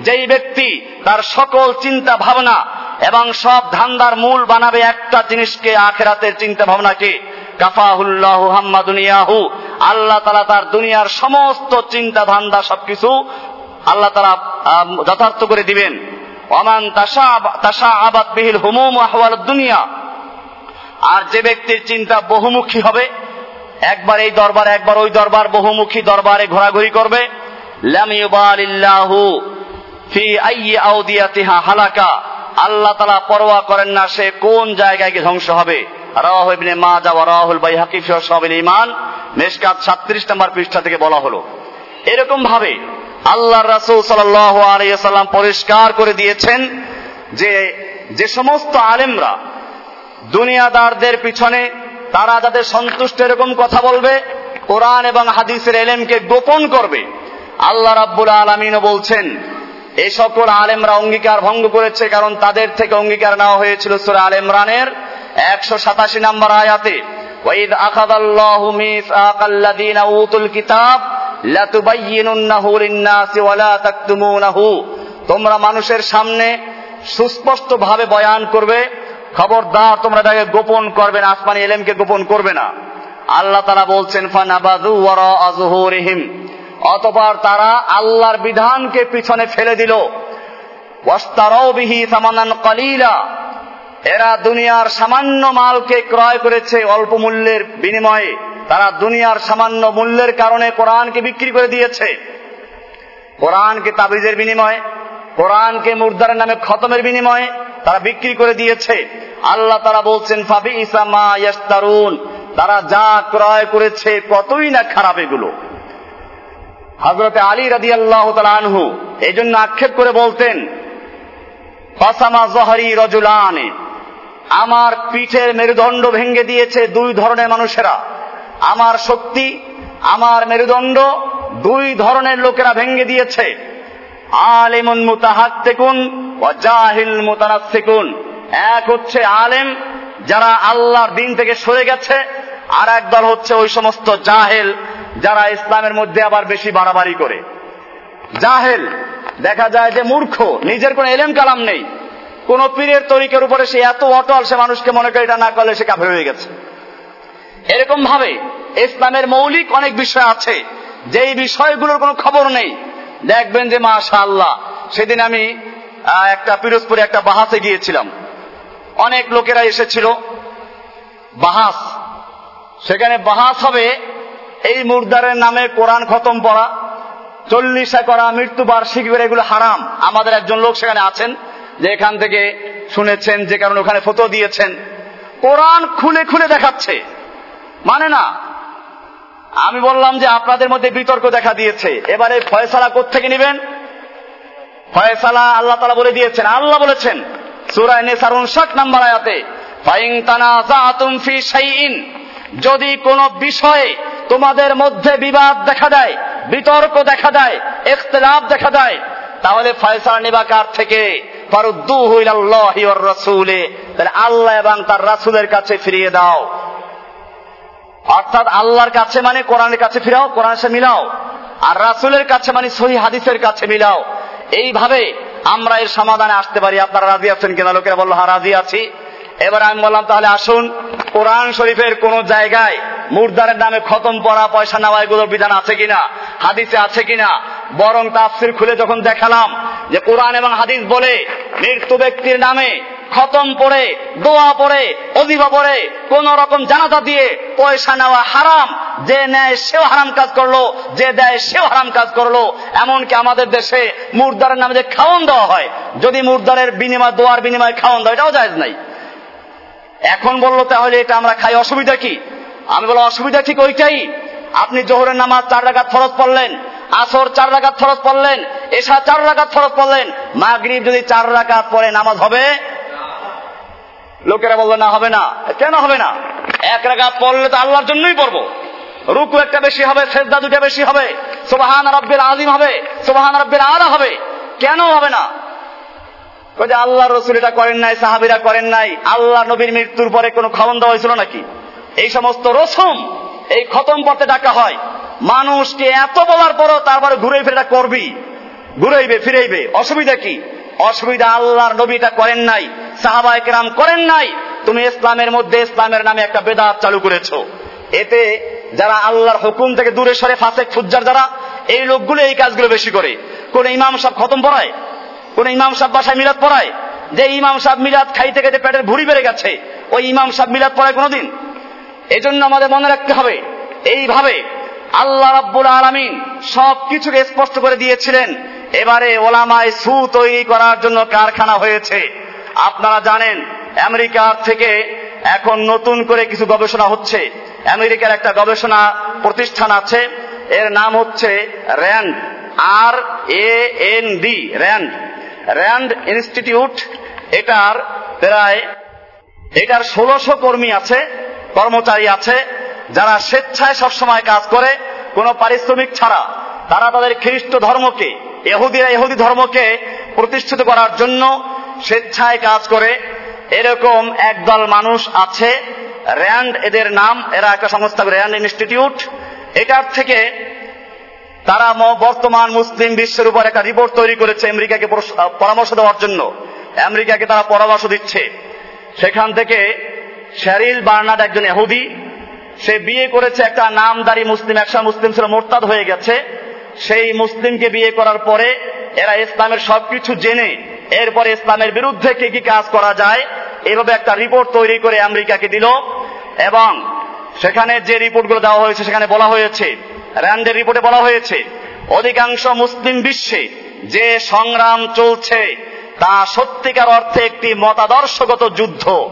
যেই ব্যক্তি তার সকল চিন্তা ভাবনা এবং সব ধান্দার মূল বানাবে একটা জিনিসকে আখেরাতের চিন্তা ভাবনাকে কাফাহুল্লাহ হাম্মা দুনিয়াহু, আল্লাহ তালা তার দুনিয়ার সমস্ত চিন্তা ধান্দা সবকিছু আল্লাহ তালা যথার্থ করে দিবেন। অমান তাসা আবাদ বিহিল হুমুম আহওয়াল দুনিয়া। আর যে ব্যক্তির চিন্তা বহুমুখী হবে, একবার এই দরবার, একবার ওই দরবার, বহুমুখী দরবারে ঘোরাঘুরি করবে। হালাকা। আল্লাহ তালা পরোয়া করেন না সে কোন জায়গায় গিয়ে ধ্বংস হবে। রাহ ইবনে মাজা ওয়া রাহুল বাইহাকি ফি সাবিল ঈমান। মেশকাত 37 নম্বর পৃষ্ঠা থেকে বলা হলো। এরকম ভাবে আল্লাহর রাসূল সাল্লাল্লাহু আলাইহি সাল্লাম পরিষ্কার করে দিয়েছেন যে যে সমস্ত আলেমরা দুনিয়াদারদের পিছনে তারা যাদের সন্তুষ্ট এরকম কথা বলবে, কোরআন এবং হাদিসের এলেমকে গোপন করবে, আল্লাহ রাব্বুল আলমিনও বলছেন এই সকল আলেমরা অঙ্গীকার ভঙ্গ করেছে কারণ তাদের থেকে অঙ্গীকার নেওয়া হয়েছিল সুরা আল ইমরানের একশো সাতাশি নম্বর আয়াতে। ওয়াইদ আখাদাল্লাহু মিসআকাল্লাযীনা উতুল কিতাব তোমরা মানুষের সামনে সুস্পষ্ট ভাবে বয়ান করবে, খবরদার তোমরা এটাকে গোপন করবে না, আসমানি এলেমকে গোপন করবে না। আল্লাহ তারা বলছেন আযহুরিহিম অতপর তারা আল্লাহর বিধানকে পিছনে ফেলে দিল। কলিলা। এরা দুনিয়ার সামান্য মালকে ক্রয় করেছে অল্প মূল্যের বিনিময়ে। তারা দুনিয়ার সামান্য মূল্যের কারণে কোরআনকে বিক্রি করে দিয়েছে। কোরআনকে তাবিজের বিনিময়ে, কোরআনকে মুর্দারের নামে খতমের বিনিময়ে তারা বিক্রি করে দিয়েছে। আল্লাহ তারা বলছেন ফাবি ইসামা ইয়াস্তারুন তারা যা ক্রয় করেছে কতই না খারাপ এগুলো। হজরতে আলী রাদি আল্লাহ আনহু এই জন্য আক্ষেপ করে বলতেন, ফাসামা জহরি রজুলানে। আমার পিঠের মেরুদণ্ড ভেঙ্গে দিয়েছে দুই ধরনের মানুষেরা। আমার শক্তি, আমার মেরুদণ্ড দুই ধরনের লোকেরা ভেঙ্গে দিয়েছে। আলেমুন মুতাহাত্তেকুন ও জাহিল মুতানাসিকুন এক হচ্ছে আলেম যারা আল্লাহর দিন থেকে সরে গেছে, আর এক দল হচ্ছে ওই সমস্ত জাহেল যারা ইসলামের মধ্যে আবার বেশি বাড়াবাড়ি করে। জাহেল, দেখা যায় যে মূর্খ, নিজের কোনো এলেম কালাম নেই। কোন পীরের তরিকের উপরে সে এত অটল, সে মানুষকে মনে করে এটা না করলে সে কাফের হয়ে গেছে। এরকম ভাবে ইসলামের মৌলিক অনেক বিষয় আছে, যেই বিষয়গুলোর কোনো খবর নেই। দেখবেন যে মাশা আল্লাহ সেদিন আমি একটা পিরোজপুরে একটা বাহাসে গিয়েছিলাম। অনেক লোকেরা এসেছিল। বাহাস, সেখানে বাহাস হবে, এই মুর্দারের নামে কোরআন খতম পড়া, চল্লিশা করা মৃত্যু বার্ষিকী এগুলো হারাম। আমাদের একজন লোক সেখানে আছেন। যে এখান থেকে শুনেছেন, যে কারণে ওখানে ফটো দিয়েছেন, কোরআন খুলে খুলে দেখাচ্ছে। মানে না, আমি বললাম যে আপনাদের মধ্যে বিতর্ক দেখা দিয়েছে। এবারে ফয়সালা থেকে নেবেন? ফয়সালা আল্লাহ তালা বলে দিয়েছেন। আল্লাহ বলেছেন আয়াতে যদি কোন বিষয়ে তোমাদের মধ্যে বিবাদ দেখা দেয়, বিতর্ক দেখা দেয়, ইখতলাফ দেখা দেয়, তাহলে ফয়সালা নেবা কার থেকে? তাহলে আল্লাহ এবং তার রাসুলের কাছে ফিরিয়ে দাও। অর্থাৎ আল্লাহর কাছে মানে কোরআনের কাছে ফিরাও কোরআন সাথে মিলাও। আর রাসুলের কাছে মানে সহি হাদিসের কাছে মিলাও। এইভাবে আমরা এর সমাধানে আসতে পারি। আপনারা রাজি আছেন কিনা? লোকেরা বলল হ্যাঁ রাজি আছি। এবার আমি বললাম, তাহলে আসুন, কোরআন শরীফের কোন জায়গায় মুর্দারের নামে খতম পড়া, পয়সা নেওয়া, এগুলোর বিধান আছে কিনা? হাদিসে আছে কিনা? বরং তাফসির খুলে যখন দেখালাম যে কোরআন এবং হাদিস বলে, মৃত্যু ব্যক্তির নামে খতম পড়ে, দোয়া পড়ে, অজিবা পড়ে, কোন রকম জানাজা দিয়ে পয়সা নেওয়া হারাম, যে নেয় সেও হারাম কাজ করল, যে দেয় সেও হারাম কাজ করল। এমনকি আমাদের দেশে মুর্দারের নামে যে খাওয়ন দেওয়া হয়, যদি মুর্দারের বিনিময়, দোয়ার বিনিময়ে খাওয়ন দেওয়া এটাও যায় নাই। এখন বলল, তাহলে এটা আমরা খাই, অসুবিধা কি? আমি বলো অসুবিধা ঠিক ওইটাই, আপনি জোহরের নামাজ চার রাগাত ফরজ পড়লেন আসর চার রাগাত ফরজ পড়লেন এসা চার রাগাত ফরজ পড়লেন, মাগরিব যদি চার রাগাত পরে নামাজ হবে? লোকেরা বলল, না, হবে না। কেন হবে না? এক রাগাত পড়লে তো আল্লাহর জন্যই পড়ব। রুকু একটা বেশি হবে, সেজদা দুটা বেশি হবে, সোবাহান রব্বের আজিম হবে, সোবাহান রব্বের আলা হবে। কেন হবে না? যে আল্লাহ রসুল এটা করেন নাই, সাহাবিরা করেন নাই, আল্লাহ নবীর মৃত্যুর পরে কোনো খবর দেওয়া হয়েছিল নাকি? এই সমস্ত রসম এই খতম পথে ডাকা হয়। মানুষকে এত বলার পরও তারপরে ঘুরে ফিরে করবি। ঘুরাইবে, ফিরাইবে। অসুবিধা কি? অসুবিধা আল্লাহর নবী এটা করেন নাই সাহাবাই কেরাম করেন নাই। তুমি ইসলামের মধ্যে ইসলামের নামে একটা বেদাত চালু করেছ। এতে যারা আল্লাহর হুকুম থেকে দূরে সরে ফাঁসে ফুজ্জার যারা, এই লোকগুলো এই কাজগুলো বেশি করে। কোন ইমাম সব খতম পড়ায়? কোন ইমাম সাহেব বাসায় মিলাদ পড়ায়? যে ইমাম সাহেব মিলাদ খাইতে খাইতে পেটের ভুড়ি বেড়ে গেছে, ওই ইমাম সাহেব মিলাদ পড়ায় কোনোদিন? এজন্য আমাদের মনে রাখতে হবে, এইভাবে আল্লাহ রাব্বুল আলমিন সব কিছুকে স্পষ্ট করে দিয়েছিলেন। এবারে ওলামায় সু তৈরি করার জন্য কারখানা হয়েছে। আপনারা জানেন, আমেরিকার থেকে এখন নতুন করে কিছু গবেষণা হচ্ছে। আমেরিকার একটা গবেষণা প্রতিষ্ঠান আছে, এর নাম হচ্ছে Rand, R A N D, Rand. Rand Institute, এটার প্রায়, এটার ষোলোশো কর্মী আছে, কর্মচারী আছে। যারা স্বেচ্ছায় সবসময় কাজ করে, কোনো পারিশ্রমিক ছাড়া, তারা তাদের খ্রিস্ট ধর্মকে এহুদিরা এহুদি ধর্মকে প্রতিষ্ঠিত করার জন্য স্বেচ্ছায় কাজ করে। এরকম একদল মানুষ আছে, র্যান্ড এদের নাম, এরা একটা সংস্থা, র্যান্ড ইনস্টিটিউট। এটার থেকে তারা বর্তমান মুসলিম বিশ্বের উপর একটা রিপোর্ট তৈরি করেছে আমেরিকাকে পরামর্শ দেওয়ার জন্য। আমেরিকাকে তারা পরামর্শ দিচ্ছে। সেখান থেকে শেরিল বার্নার্ড একজন এহুদি সে বিয়ে করেছে একটা নামদারি মুসলিম একশো মুসলিম ছিল, মোরতাদ হয়ে গেছে। সেই মুসলিমকে বিয়ে করার পরে এরা ইসলামের সবকিছু জেনে এরপরে ইসলামের বিরুদ্ধে কি কি কাজ করা যায়, এভাবে একটা রিপোর্ট তৈরি করে আমেরিকাকে দিল এবং সেখানে যে রিপোর্টগুলো দেওয়া হয়েছে, সেখানে বলা হয়েছে, র্যান্ডের রিপোর্টে বলা হয়েছে, অধিকাংশ মুসলিম বিশ্বে যে সংগ্রাম চলছে তা সত্যিকার অর্থে একটি মতাদর্শগত যুদ্ধ,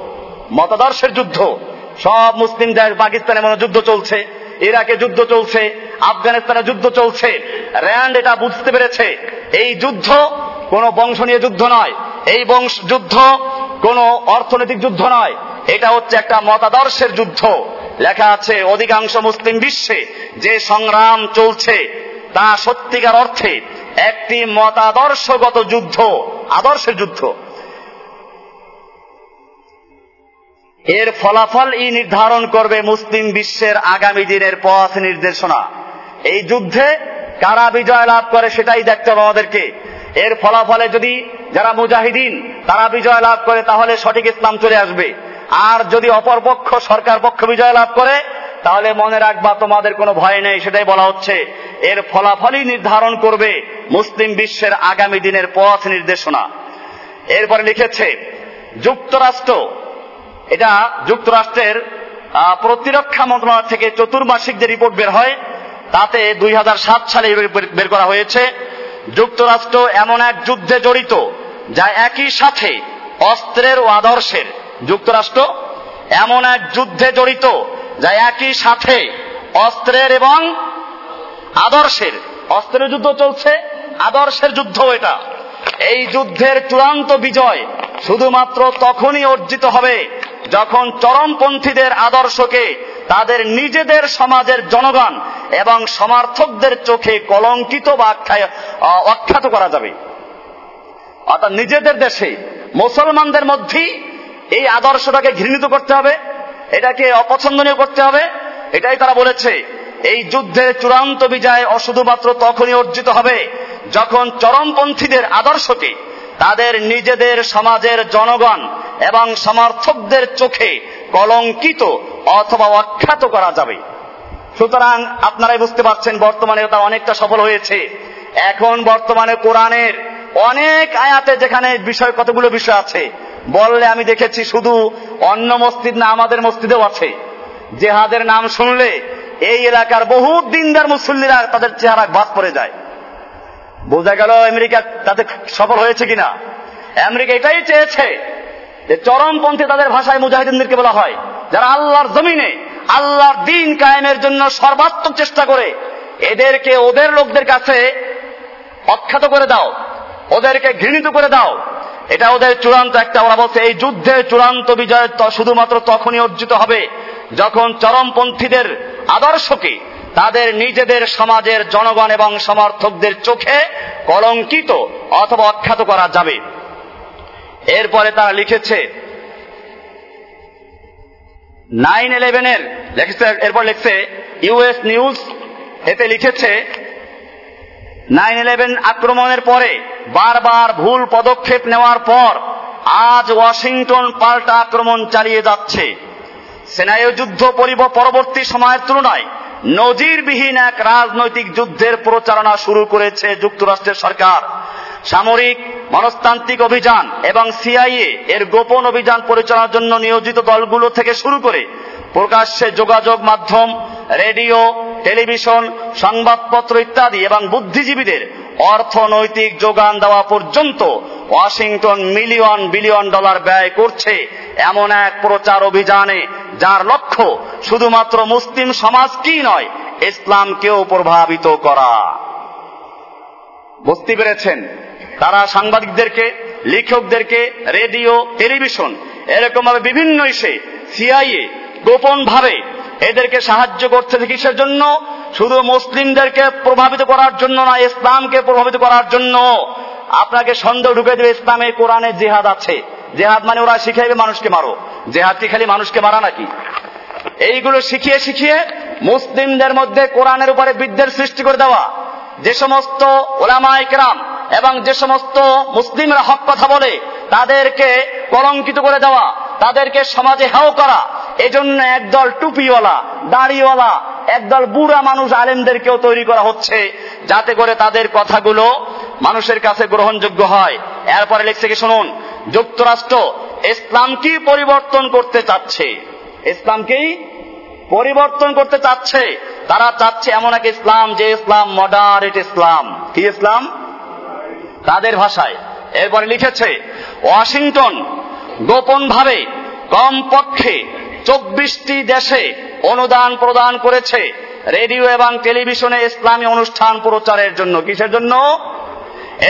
মতাদর্শের যুদ্ধ। সব মুসলিম দেশ পাকিস্তানে মনে যুদ্ধ চলছে, ইরাকে যুদ্ধ চলছে, আফগানিস্তানে যুদ্ধ চলছে। র্যান্ড এটা বুঝতে পেরেছে, এই যুদ্ধ কোনো বংশ নিয়ে যুদ্ধ নয়। এই বংশ যুদ্ধ কোনো অর্থনৈতিক যুদ্ধ নয়। এটা হচ্ছে একটা মতাদর্শের যুদ্ধ। লেখা আছে, অধিকাংশ মুসলিম বিশ্বে যে সংগ্রাম চলছে তা সত্যিকার অর্থে একটি মতাদর্শগত যুদ্ধ, আদর্শের যুদ্ধ। এর ফলাফল ই নির্ধারণ করবে মুসলিম বিশ্বের আগামী দিনের পথ নির্দেশনা। এই যুদ্ধে কারা বিজয় লাভ করে সেটাই দেখতে হবে আমাদেরকে। এর ফলাফলে যদি যারা মুজাহিদিন, তারা বিজয় লাভ করে, তাহলে সঠিক ইসলাম চলে আসবে। আর যদি অপরপক্ষ সরকার পক্ষ বিজয় লাভ করে, তাহলে মনে রাখবা তোমাদের কোনো ভয় নেই, সেটাই বলা হচ্ছে। এর ফলাফলই নির্ধারণ করবে মুসলিম বিশ্বের আগামী দিনের পথ নির্দেশনা। এরপরে লিখেছে, যুক্তরাষ্ট্র এটা যুক্তরাষ্ট্রের প্রতিরক্ষা মন্ত্রণালয় থেকে চতুর্মাসিক যে রিপোর্ট বের হয়। তাতে দুই হাজার সাত সালে বের করা হয়েছে। যুক্তরাষ্ট্র এমন এক যুদ্ধে জড়িত, যা একই সাথে অস্ত্রের ও আদর্শের। যুক্তরাষ্ট্র এমন এক যুদ্ধে জড়িত, যা একই সাথে অস্ত্রের এবং আদর্শের। অস্ত্রের যুদ্ধ চলছে, আদর্শের যুদ্ধ এটা। এই যুদ্ধের চূড়ান্ত বিজয় শুধুমাত্র তখনই অর্জিত হবে যখন চরমপন্থীদের আদর্শকে তাদের নিজেদের সমাজের জনগণ এবং সমর্থকদের চোখে কলঙ্কিত বা অখ্যাত করা যাবে। অর্থাৎ নিজেদের দেশে, মুসলমানদের মধ্যেই এই আদর্শটাকে ঘৃণিত করতে হবে, এটাকে অপছন্দনীয় করতে হবে। এটাই তারা বলেছে, এই যুদ্ধের চূড়ান্ত বিজয় অশুধুমাত্র তখনই অর্জিত হবে যখন চরমপন্থীদের আদর্শকে, তাদের নিজেদের সমাজের জনগণ এবং সমর্থকদের চোখে কলঙ্কিত অথবা অখ্যাত করা যাবে। সুতরাং আপনারাই বুঝতে পারছেন বর্তমানে তা অনেকটা সফল হয়েছে। এখন বর্তমানে কোরআনের অনেক আয়াতে যেখানে বিষয় কতগুলো বিষয় আছে, বললে আমি দেখেছি শুধু অন্য মসজিদ না, আমাদের মসজিদেও আছে। জেহাদের নাম শুনলে এই এলাকার বহু দিনদার মুসল্লিরা তাদের চেহারা বাদ পড়ে যায়। বোঝা গেল আমেরিকা তাতে সফল হয়েছে কিনা। আমেরিকা এটাই চেয়েছে যে চরমপন্থী তাদের ভাষায় মুজাহিদিনদেরকে বলা হয়, যারা আল্লাহর জমিনে, আল্লাহর দিন কায়েমের জন্য সর্বাত্মক চেষ্টা করে, এদেরকে ওদের লোকদের কাছে অখ্যাত করে দাও, ওদেরকে ঘৃণিত করে দাও। এটা ওদের চূড়ান্ত একটা, ওরা বলছে, এই যুদ্ধের চূড়ান্ত বিজয় শুধুমাত্র তখনই অর্জিত হবে যখন চরমপন্থীদের আদর্শকে তাদের নিজেদের সমাজের জনগণ এবং সমর্থকদের চোখে কলঙ্কিত অথবা অখ্যাত করা যাবে। এরপরে তারা লিখেছে, নাইন ইলেভেনের, লিখেছে, এরপর লিখছে, ইউএস নিউজ এতে লিখেছে, নাইন ইলেভেন আক্রমণের পরে বারবার ভুল পদক্ষেপ নেওয়ার পর আজ ওয়াশিংটন পাল্টা আক্রমণ চালিয়ে যাচ্ছে। সেনায় যুদ্ধ পরবর্তী সময়ের তুলনায় নজিরবিহীন এক রাজনৈতিক যুদ্ধের প্রচারণা শুরু করেছে যুক্তরাষ্ট্রের সরকার। সামরিক মনস্তান্ত্রিক অভিযান এবং সিআইএ এর গোপন অভিযান পরিচালনার জন্য নিয়োজিত দলগুলো থেকে শুরু করে প্রকাশ্যে যোগাযোগ মাধ্যম, রেডিও, টেলিভিশন, সংবাদপত্র ইত্যাদি এবং বুদ্ধিজীবীদের অর্থনৈতিক যোগান দেওয়া পর্যন্ত ওয়াশিংটন মিলিয়ন বিলিয়ন ডলার ব্যয় করছে এমন এক প্রচার অভিযানে, যার লক্ষ্য শুধুমাত্র মুসলিম সমাজকেই নয়, ইসলামকেও প্রভাবিত করা। বুঝতে পেরেছেন? তারা সাংবাদিকদেরকে, লেখকদেরকে, রেডিও, টেলিভিশন এরকম ভাবে বিভিন্ন ইসে, সিআইএ গোপন ভাবে এদেরকে সাহায্য করছে কিসের জন্য, শুধু মুসলিমদেরকে প্রভাবিত করার জন্য না, ইসলামকে প্রভাবিত করার জন্য। আপনাকে সন্দেহ ঢুকে দেবে, ইসলামে কোরআনে জেহাদ আছে। জেহাদ মানে ওরা শিখাইবে মানুষকে মারো। জেহাদ কি খালি মানুষকে মারা নাকি? এইগুলো শিখিয়ে শিখিয়ে মুসলিমদের মধ্যে কোরআনের উপরে বিদ্যের সৃষ্টি করে দেওয়া। যে সমস্ত ওলামা ইকরাম এবং যে সমস্ত মুসলিমরা হক কথা বলে, তাদেরকে কলঙ্কিত করে দেওয়া। তাদেরকে সমাজে হাও করা, এজন্য একদল টুপিওয়ালা, দাড়িওয়ালা, একদল বুড়া মানুষ আলেমদেরকেও তৈরি করা হচ্ছে, যাতে করে তাদের কথাগুলো মানুষের কাছে গ্রহণযোগ্য হয়। এরপরে লিখছে কি, শুনুন, যুক্তরাষ্ট্র ইসলামকেই পরিবর্তন করতে চাচ্ছে। ইসলামকেই পরিবর্তন করতে চাচ্ছে। তারা চাচ্ছে এমন এক ইসলাম যে ইসলাম মডারেট ইসলাম। কি ইসলাম? তাদের ভাষায়। এরপরে লিখেছে, ওয়াশিংটন গোপনভাবে কমপক্ষে চব্বিশটি দেশে অনুদান প্রদান করেছে রেডিও এবং টেলিভিশনে ইসলামী অনুষ্ঠান প্রচারের জন্য। কিসের জন্য?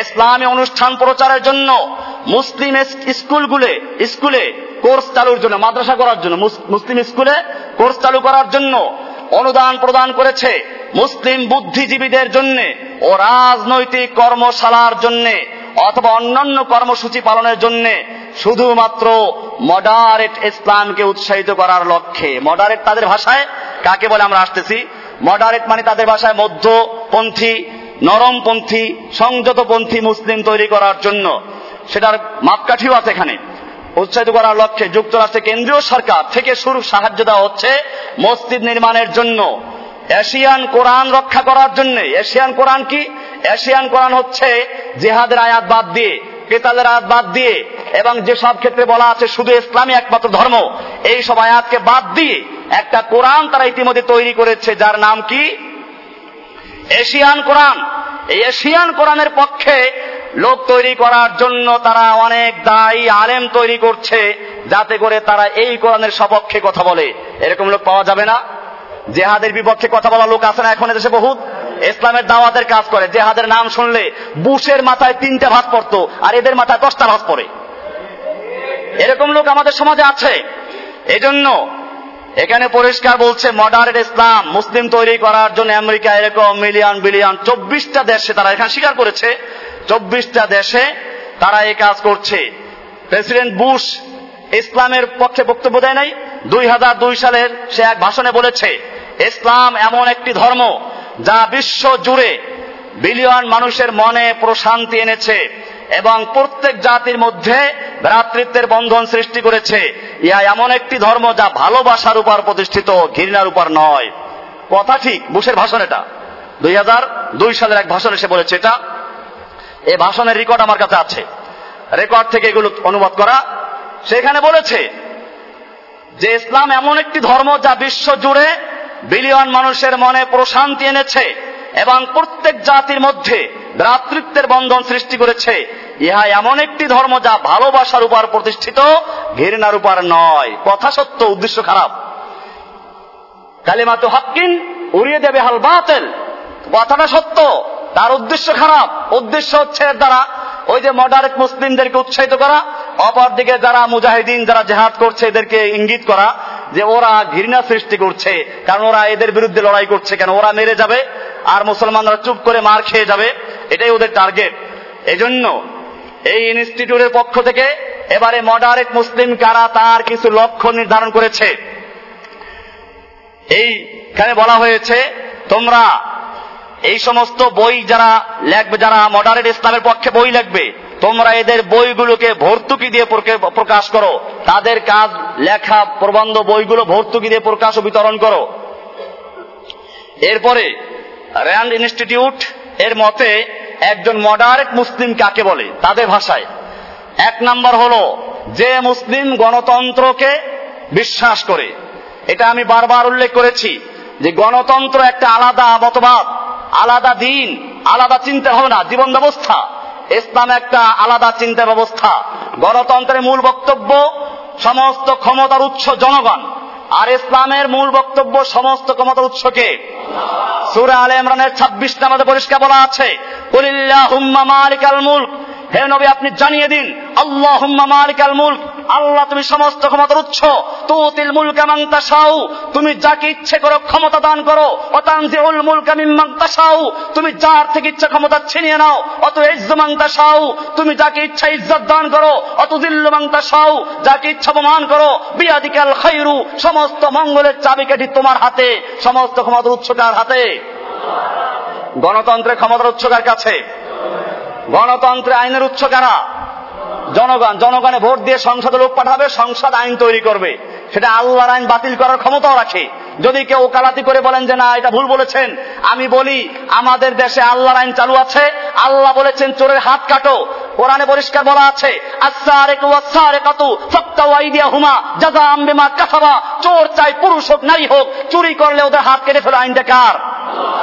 ইসলামী অনুষ্ঠান প্রচারের জন্য মুসলিম স্কুলগুলে, স্কুলে কোর্স চালুর জন্য, মাদ্রাসা করার জন্য মুসলিম স্কুলে কোর্স চালু করার জন্য অনুদান প্রদান করেছে মুসলিম বুদ্ধিজীবীদের জন্য ও রাজনৈতিক কর্মশালার জন্য। অথবা অন্যান্য কর্মসূচি পালনের জন্য শুধুমাত্র মডারেট ইসলামকে উৎসাহিত করার লক্ষ্যে। মডারেট তাদের ভাষায় কাকে বলে আমরা আসতেছি? মডারেট মানে তাদের ভাষায় মধ্যপন্থী, নরমপন্থী, সংযতপন্থী মুসলিম তৈরি করার জন্য। সেটার মাপকাঠিও আছে এখানে। উৎসাহিত করার লক্ষ্যে যুক্তরাষ্ট্রের কেন্দ্রীয় সরকার থেকে শুরু সাহায্য দেওয়া হচ্ছে মসজিদ নির্মাণের জন্য। এশিয়ান কোরআন রক্ষা করার জন্য। এশিয়ান কোরআন কি? এশিয়ান কোরআন হচ্ছে জেহাদের আয়াত বাদ দিয়ে, কেতালের আয়াত বাদ দিয়ে, এবং যেসব ক্ষেত্রে বলা আছে শুধু ইসলামী একমাত্র ধর্ম, এই সব আয়াতকে বাদ দিয়ে একটা কোরআন তারা ইতিমধ্যে তৈরি করেছে, যার নাম কি? এশিয়ান কোরআন। এই এশিয়ান কোরআনের পক্ষে লোক তৈরি করার জন্য তারা অনেক দায়ী আলেম তৈরি করছে, যাতে করে তারা এই কোরআনের সপক্ষে কথা বলে। এরকম লোক পাওয়া যাবে না। জেহাদের বিপক্ষে কথা বলা লোক আছে না এখন দেশে বহুত? ইসলামের দাওয়াতের কাজ করে। জেহাদের নাম শুনলে বুশের মাথায় তিনটা ভাত পড়তো, আর এদের মাথায় দশটা ভাত পড়ে। এরকম লোক আমাদের সমাজে আছে। এজন্য এখানে পরিষ্কার বলছে মডারেট ইসলাম, মুসলিম তৈরি করার জন্য আমেরিকা এরকম মিলিয়ন বিলিয়ন চব্বিশটা দেশে তারা এখানে স্বীকার করেছে। চব্বিশটা দেশে তারা এই কাজ করছে। প্রেসিডেন্ট বুশ ইসলামের পক্ষে বক্তব্য দেয় নাই। দুই হাজার দুই সালের সে এক ভাষণে বলেছে ইসলাম এমন একটি ধর্ম যা বিশ্ব জুড়ে বিলিয়ন মানুষের মনে প্রশান্তি এনেছে এবং প্রত্যেক জাতির মধ্যে ভ্রাতৃত্বের বন্ধন সৃষ্টি করেছে। ইহা এমন একটি ধর্ম যা ভালোবাসার উপর প্রতিষ্ঠিত, ঘৃণার উপর নয়। কথা ঠিক, বুশের ভাষণ এটা। দুই হাজার দুই সালের এক ভাষণে সে বলেছে এটা। এ ভাষণের রেকর্ড আমার কাছে আছে। রেকর্ড থেকে এগুলো অনুবাদ করা। সেখানে বলেছে যে ইসলাম এমন একটি ধর্ম যা বিশ্ব জুড়ে বিলিয়ন মানুষের মনে প্রশান্তি এনেছে এবং প্রত্যেক জাতির মধ্যে ভ্রাতৃত্বের বন্ধন সৃষ্টি করেছে। ইহা এমন একটি ধর্ম যা ভালোবাসার উপর প্রতিষ্ঠিত, ঘৃণার উপর নয়। কথা সত্য, উদ্দেশ্য খারাপ। কালিমাতু হাক্কিন উড়িয়ে দেবে হাল বাতেল। কথাটা সত্য, তার উদ্দেশ্য খারাপ। উদ্দেশ্য হচ্ছে এর দ্বারা ওই যে মডারেট মুসলিমদেরকে উৎসাহিত করা, অপরদিকে যারা মুজাহিদিন, যারা জেহাদ করছে, এদেরকে ইঙ্গিত করা যে ওরা ঘৃণা সৃষ্টি করছে, কারণ ওরা এদের বিরুদ্ধে লড়াই করছে কেন? ওরা মেরে যাবে আর মুসলমানরা চুপ করে মার খেয়ে যাবে। এটাই ওদের টার্গেট এজন্য এই ইনস্টিটিউটের পক্ষ থেকে এবারে মডারেট মুসলিম কারা তার কিছু লক্ষ্য নির্ধারণ করেছে। এইখানে বলা হয়েছে, তোমরা এই সমস্ত বই যারা লেখবে, যারা মডারেট ইসলামের পক্ষে বই লিখবে তোমরা এদের বইগুলোকে ভর্তুকি দিয়ে প্রকাশ করো। তাদের কাজ, লেখা, প্রবন্ধ বইগুলো ভর্তুকি দিয়ে প্রকাশ ও বিতরণ করো। এরপরে র্যান্ড ইনস্টিটিউট এর মতে একজন মডারেট মুসলিম কাকে বলে? তাদের ভাষায়। এক নাম্বার হলো, যে মুসলিম গণতন্ত্রকে বিশ্বাস করে। এটা আমি বারবার উল্লেখ করেছি যে গণতন্ত্র একটা আলাদা মতবাদ, আলাদা দিন, আলাদা চিন্তা ভাবনা জীবন ব্যবস্থা ইসলাম একটা আলাদা চিন্তা ব্যবস্থা। গণতন্ত্রের মূল বক্তব্য, সমস্ত ক্ষমতার উৎস জনগণ। আর ইসলামের মূল বক্তব্য সমস্ত ক্ষমতার উৎসকে সুরা আলে ইমরানের ছাব্বিশ নামাজে পরিষ্কার বলা আছে মালিকাল মুল্ক। হে নবী, আপনি জানিয়ে দিন আল্লাহ হুম্মা মালিকাল মুলক। আল্লাহ, তুমি সমস্ত ক্ষমতার উৎস। তুতিল মুলকা মান তাশাউ। তুমি যাকে ইচ্ছে করো ক্ষমতা দান করো। অতানজিউল মুলকা মিম্মান তাশাউ। তুমি যার থেকে ইচ্ছা ক্ষমতা ছিনিয়ে নাও। অত ইজ্জু মান তাশাউ। তুমি যাকে ইচ্ছা ইজ্জত দান করো। অত দিল্লু মান তাশাউ। যাকে ইচ্ছা অপমান করো। বিয়াদিকাল খায়রু সমস্ত মঙ্গলের চাবিকাঠি তোমার হাতে। সমস্ত ক্ষমতার উৎস কার হাতে? গণতন্ত্রের ক্ষমতার উৎস কার কাছে? গণতন্ত্রে আইনের উৎস কারা? জনগণ, জনগণে ভোট দিয়ে সংসদে লোক পাঠাবে, সংসদ আইন তৈরি করবে। সেটা আল্লাহর আইন বাতিল করার ক্ষমতাও রাখে। যদি কেউ ওকালাতি করে বলেন যে, না, এটা ভুল বলেছেন। আমি বলি, আমাদের দেশে আল্লাহর আইন চালু আছে। আল্লাহ বলেছেন, চোরের হাত কাটো। কোরআনে পরিষ্কার বলা আছে চোর চাই পুরুষ হোক, নারী হোক, চুরি করলে ওদের হাত কেটে ফেলো। আইনটা কার?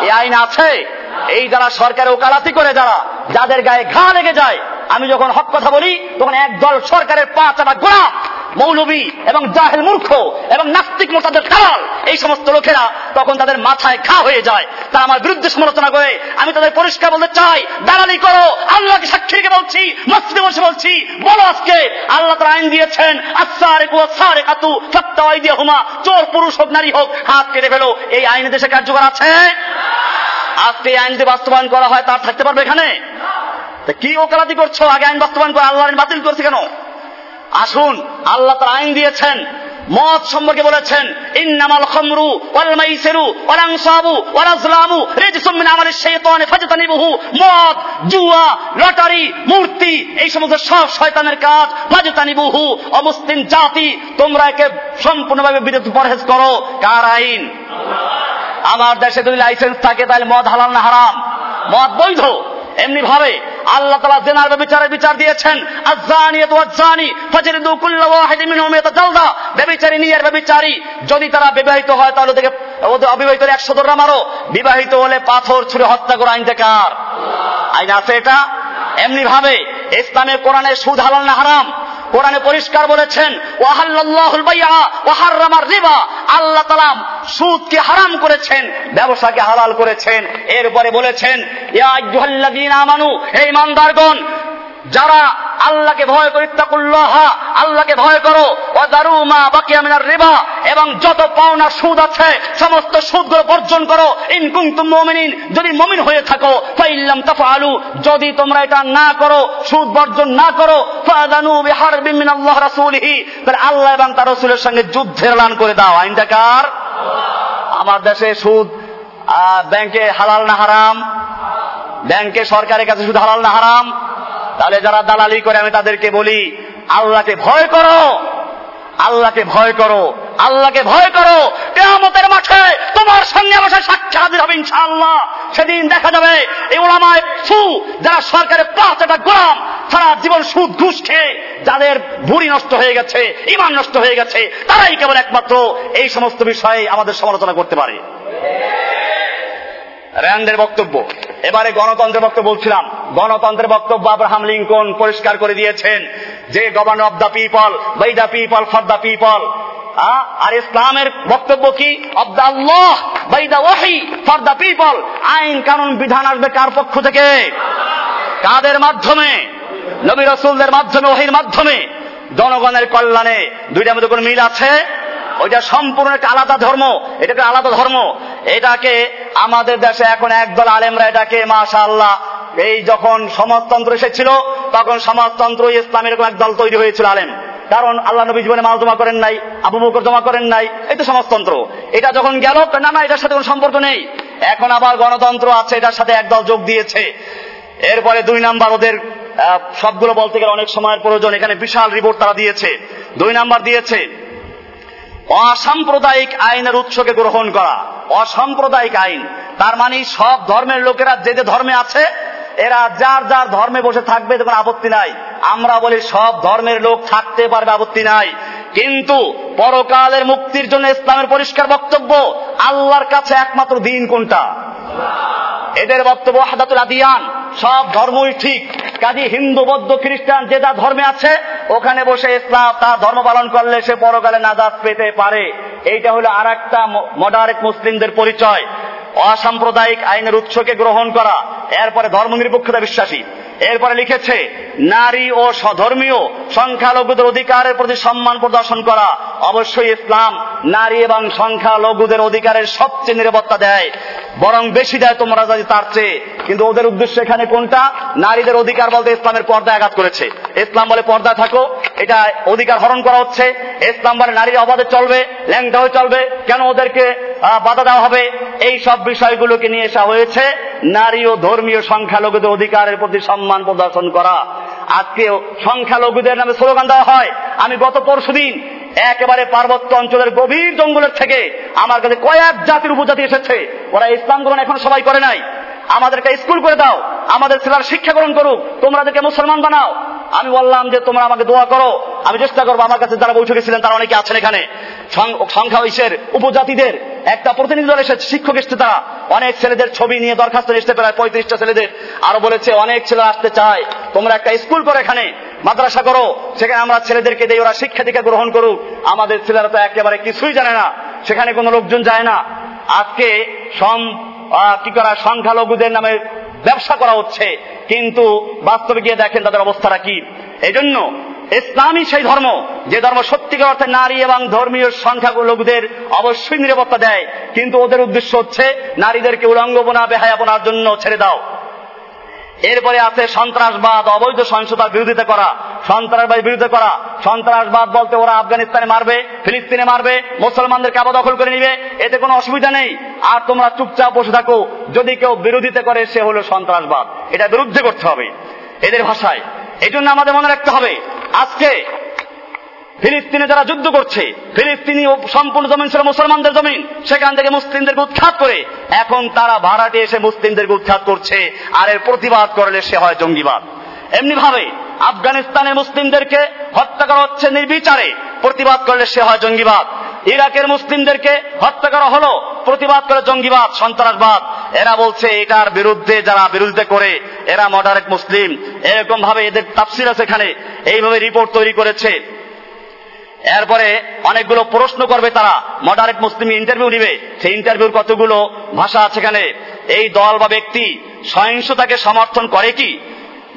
এই আইন আছে। এই যারা সরকারে ওকালাতি করে, যারা, যাদের গায়ে ঘা লেগে যায় আমি যখন হক কথা বলি, তখন একদল সরকারের পা চাটা গোড়া, মৌলবী এবং জাহেল মূর্খ এবং নাস্তিক মোতাদের দালাল এই সমস্ত লোকেরা তখন তাদের মাথায় ঘা হয়ে যায়। তারা আমার বিরুদ্ধে সমালোচনা করে, আমি তাদের পরিষ্কার বলতে চাই, দালালি করো, আল্লাহকে সাক্ষী বলছি, মসজিদে বসে বলছি, বলো আজকে, আল্লাহ তার আইন দিয়েছেন আসারে কু আসারে কাতু সত্তাওয়াই দিয়ে হুমা চোর, পুরুষ হোক, নারী হোক, হাত কেটে ফেলো, এই আইনে দেশে কার্যকর আছে? আজকে আইন যদি বাস্তবায়ন করা হয়, তার থাকতে পারবে এখানে? কি ওকালাতি করছ? আগে আইন বাস্তবায়ন করে আল্লাহ আইন বাতিল করছে কেন? আসুন, আল্লাহ তার আইন দিয়েছেন মদ সম্পর্কে বলেছেন, ইন্নামাল খামরু ওয়াল মাইসিরু ওয়াল আনসাবু ওয়াল আজলামু রিজসুম মিন আমালিশ শাইতানি ফাজতানিবুহু। মদ, জুয়া, লটারি, মূর্তি, এই সমস্ত সব শয়তানের কাজ, ফাজতানিবুহু, অমুসলিম জাতি, তোমরা একে সম্পূর্ণভাবে বিরত পরহেজ করো। কার আইন? আমার দেশে যদি লাইসেন্স থাকে, তাহলে মদ হালাল না হারাম? মদ বৈধ। এমনি ভাবে আল্লাহ তালা জেনার বিচারে বিচার দিয়েছেন। ব্যভিচারী নিয়ার ব্যভিচারী যদি তারা বিবাহিত হয় তাহলে ওদেরকে, ওদের অবিবাহিত একশো দররা মারো। বিবাহিত হলে পাথর ছুঁড়ে হত্যা করা আইন কার আইন আছে এটা? এমনি ভাবে ইসলামে কোরআনে সুদ হালাল না হারাম। কোরআনে পরিষ্কার বলেছেন ওয়াহাল্লাহুল বাইআ, ওয়াহাররামার রিবা। আল্লাহ তালা সুদকে হারাম করেছেন ব্যবসাকে হালাল করেছেন। এরপরে বলেছেন আমানু হে ঈমানদারগণ যারা আল্লাহকে ভয় করি, ইত্তাকুল্লাহ, আল্লাহকে ভয় করো, ওয়াদারু মা বাকিয়া মিনার রিবা, এবং যত পাওনা সুদ আছে, সমস্ত সুদগুলো বর্জন করো। ইন কুনতুম মুমিনিন, যদি মমিন হয়ে থাকো, ফাইল্লাম তাফআলু, যদি তোমরা এটা না করো, সুদ বর্জন না করো ফাদানু বিহারবিন মিনাল্লাহ রাসূলিহি, তাহলে আল্লাহ এবং তার রাসূলের সঙ্গে যুদ্ধের এলান করে দাও। আইনটা কার? আমার দেশে সুদ ব্যাংকে হালাল না হারাম? ব্যাংকে সরকারের কাছে সুদ হালাল না হারাম? তাহলে যারা দালালি করে, আমি তাদেরকে বলি, আল্লাহকে ভয় করো। আল্লাহকে ভয় করো। আল্লাহকে ভয় করো। কেয়ামতের মাঠে তোমার সঙ্গে বসে সাক্ষী হাজির হবে ইনশাআল্লাহ। সেদিন দেখা যাবে এই ওলামায় সু, যারা সরকারের পাঁচ একটা গোলাম, সারা জীবন সুদ ঘুষ খেয়ে যাদের ভুড়ি নষ্ট হয়ে গেছে, ইমান নষ্ট হয়ে গেছে, তারাই কেবল একমাত্র এই সমস্ত বিষয়ে আমাদের সমালোচনা করতে পারে। র্যান্ডের বক্তব্য। এবারে গণতন্ত্রের বক্তব্য বলছিলাম। গণতন্ত্রের বক্তব্য আব্রাহাম লিঙ্কন পরিষ্কার করে দিয়েছেন যে governor of the people by the people for the people আর ইসলামের বক্তব্য কি? অব দ্য আল্লাহ বাই দ্য ওয়াহি ফর দ্য পিপল আইন, কানুন, বিধান আসবে কার পক্ষ থেকে? কাদের মাধ্যমে? নবী রসুলদের মাধ্যমে, ওহির মাধ্যমে। জনগণের কল্যাণে। দুইটার মধ্যে কোনো মিল আছে? ওইটা সম্পূর্ণ একটা আলাদা ধর্ম। এটা একটা আলাদা ধর্ম। এটাকে আমাদের দেশে এখন একদল আলেমরা এটাকে মাশা আল্লাহ এই যখন সমাজতন্ত্র এসেছিল, তখন সমাজতন্ত্র, ইসলাম এরকম এক দল তৈরি হয়েছিল আলেম। কারণ আল্লাহ নবী জীবনে মাল জমা করেন নাই, আবু বকর জমা করেন নাই, এই তো সমাজতন্ত্র। এটা যখন গেল না না, এটার সাথে কোনো সম্পর্ক নেই। এখন আবার গণতন্ত্র আছে, এটার সাথে একদল যোগ দিয়েছে। এরপরে দুই নাম্বার ওদের সবগুলো বলতে গেলে অনেক সময়ের প্রয়োজন। এখানে বিশাল রিপোর্ট তারা দিয়েছে। দুই নাম্বার দিয়েছে অসাম্প্রদায়িক আইনের উৎসকে গ্রহণ করা। অসাম্প্রদায়িক আইন। তার মানে সব ধর্মের লোকেরা যে যে ধর্মে আছে এরা যার যার ধর্মে বসে থাকবে তখন আপত্তি নাই। আমরা বলি সব ধর্মের লোক থাকতে পারবে, আপত্তি নাই। কিন্তু পরকালের মুক্তির জন্য ইসলামের পরিষ্কার বক্তব্য, আল্লাহর কাছে একমাত্র দিন কোনটা? এদের বক্তব্য হাদাতুল আদিয়ান। সব ধর্মই ঠিক। কাজী হিন্দু, বৌদ্ধ, খ্রিস্টান, যে যা ধর্মে আছে, ওখানে বসে ইসলাম, তার ধর্ম পালন করলে সে পরকালে নাজাদ পেতে পারে। এইটা হলো আর একটা মডারেট মুসলিমদের পরিচয়। অসাম্প্রদায়িক আইনের উৎসকে গ্রহণ করা এরপরে ধর্মনিরপেক্ষতা বিশ্বাসী। এরপরে লিখেছে, নারী ও ধর্মীয় সংখ্যালঘুদের অধিকারের প্রতি সম্মান প্রদর্শন করা। অবশ্যই ইসলাম নারী এবং সংখ্যালঘুদের অধিকারের সবচেয়ে নিরাপত্তা দেয়। বরং বেশি দেয় তোমরা যদি তার চেয়ে। কিন্তু ওদের উদ্দেশ্য এখানে কোনটা? নারীদের অধিকার বলতে ইসলামের পর্দা আঘাত করেছে। ইসলাম বলে পর্দা থাকো, এটা অধিকার হরণ করা হচ্ছে। ইসলাম বলে নারীর অবাধে চলবে, ল্যাংটা হয়ে চলবে, কেন ওদেরকে বাধা দেওয়া হবে? এই সব বিষয়গুলোকে নিয়ে আসা হয়েছে। নারী ও ধর্মীয় সংখ্যালঘুদের অধিকারের প্রতি সম্মান প্রদর্শন করা। আজকে সংখ্যালঘুদের নামে স্লোগান দেওয়া হয়, আমি গত পরশু দিন একেবারে পার্বত্য অঞ্চলের গভীর জঙ্গলের থেকে আমার কাছে কয়েক জাতির উপজাতি এসেছে। ওরা ইসলাম গ্রহণ এখন সবাই করে নাই। আমাদেরকে স্কুল করে দাও, আমাদের ছেলেরা শিক্ষা গ্রহণ করুক তোমরাদেরকে মুসলমান বানাও। আমি বললাম যে, তোমরা আমাকে দোয়া করো, আমি চেষ্টা করব আমার কাছে যারা বৈঠকে ছিলেন তারা অনেকে আছেন এখানে। সংখ্যা ইসের উপজাতিদের একটা প্রতিনিধি দল এসেছে শিক্ষক এসছে, তারা অনেক ছেলেদের ছবি নিয়ে দরখাস্ত এসতে প্রায় পঁয়ত্রিশটা ছেলেদের। আরও বলেছে, অনেক ছেলে আসতে চায়। তোমরা একটা স্কুল করো এখানে, মাদ্রাসা করো। সেখানে আমরা ছেলেদেরকে দিয়ে ওরা শিক্ষা দীক্ষা গ্রহণ করুক। আমাদের ছেলেরা তো একেবারে কিছুই জানে না। সেখানে কোনো লোকজন যায় না। আজকে সম কি করা, সংখ্যালঘুদের নামে ব্যবসা করা হচ্ছে। কিন্তু বাস্তবে গিয়ে দেখেন তাদের অবস্থাটা কি। এই জন্য ইসলামই সেই ধর্ম, যে ধর্ম সত্যিকার অর্থে নারী এবং ধর্মীয় সংখ্যা লোকদের অবশ্যই নিরাপত্তা দেয়। কিন্তু ওদের উদ্দেশ্য হচ্ছে নারীদেরকে উলঙ্গপনা, বেহায়াপনার জন্য ছেড়ে দাও। এরপরে আছে সন্ত্রাসবাদ, অবৈধ সহিংসতার বিরোধিতা করা। সন্ত্রাসবাদ বিরোধিতা করা। সন্ত্রাসবাদ বলতে ওরা আফগানিস্তানে মারবে, ফিলিস্তিনে মারবে মুসলমানদের কাবা দখল করে নিবে। এতে কোনো অসুবিধা নেই। আর তোমরা চুপচাপ বসে থাকো। যদি কেউ বিরোধিতা করে, সে হলো সন্ত্রাসবাদ। এটা বিরুদ্ধে করতে হবে। এদের ভাষায় এই জন্য আমাদের মনে রাখতে হবে, আজকে ফিলিস্তিনে যারা যুদ্ধ করছে, ফিলিস্তিনি সম্পূর্ণ জমিন ছিল মুসলমানদের জমিন, সেখান থেকে মুসলিমদেরকে উৎখাত করে এখন তারা ভাড়াটে এসে মুসলিমদেরকে উৎখাত করছে, আর এর প্রতিবাদ করলে সে হয় জঙ্গিবাদ। এমনি ভাবে আফগানিস্তানের মুসলিমদেরকে হত্যা করা হচ্ছে নির্বিচারে, প্রতিবাদ করলে সে হয় জঙ্গিবাদ। ইরাকের মুসলিমদেরকে হত্যা করা হলো, প্রতিবাদ করে জঙ্গিবাদ, সন্ত্রাসবাদ। এরা বলছে এটার বিরুদ্ধে যারা বিরুদ্ধে করে, এরা মডারেট মুসলিম। এরকম ভাবে এদের তাফসির আছে এখানে। এইভাবে রিপোর্ট তৈরি করেছে। এরপরে অনেকগুলো প্রশ্ন করবে তারা। মডারেট মুসলিম ইন্টারভিউ নিবে। সেই ইন্টারভিউর কতগুলো ভাষা আছে এখানে? এই দল বা ব্যক্তি সহিংসতাকে সমর্থন করে কি?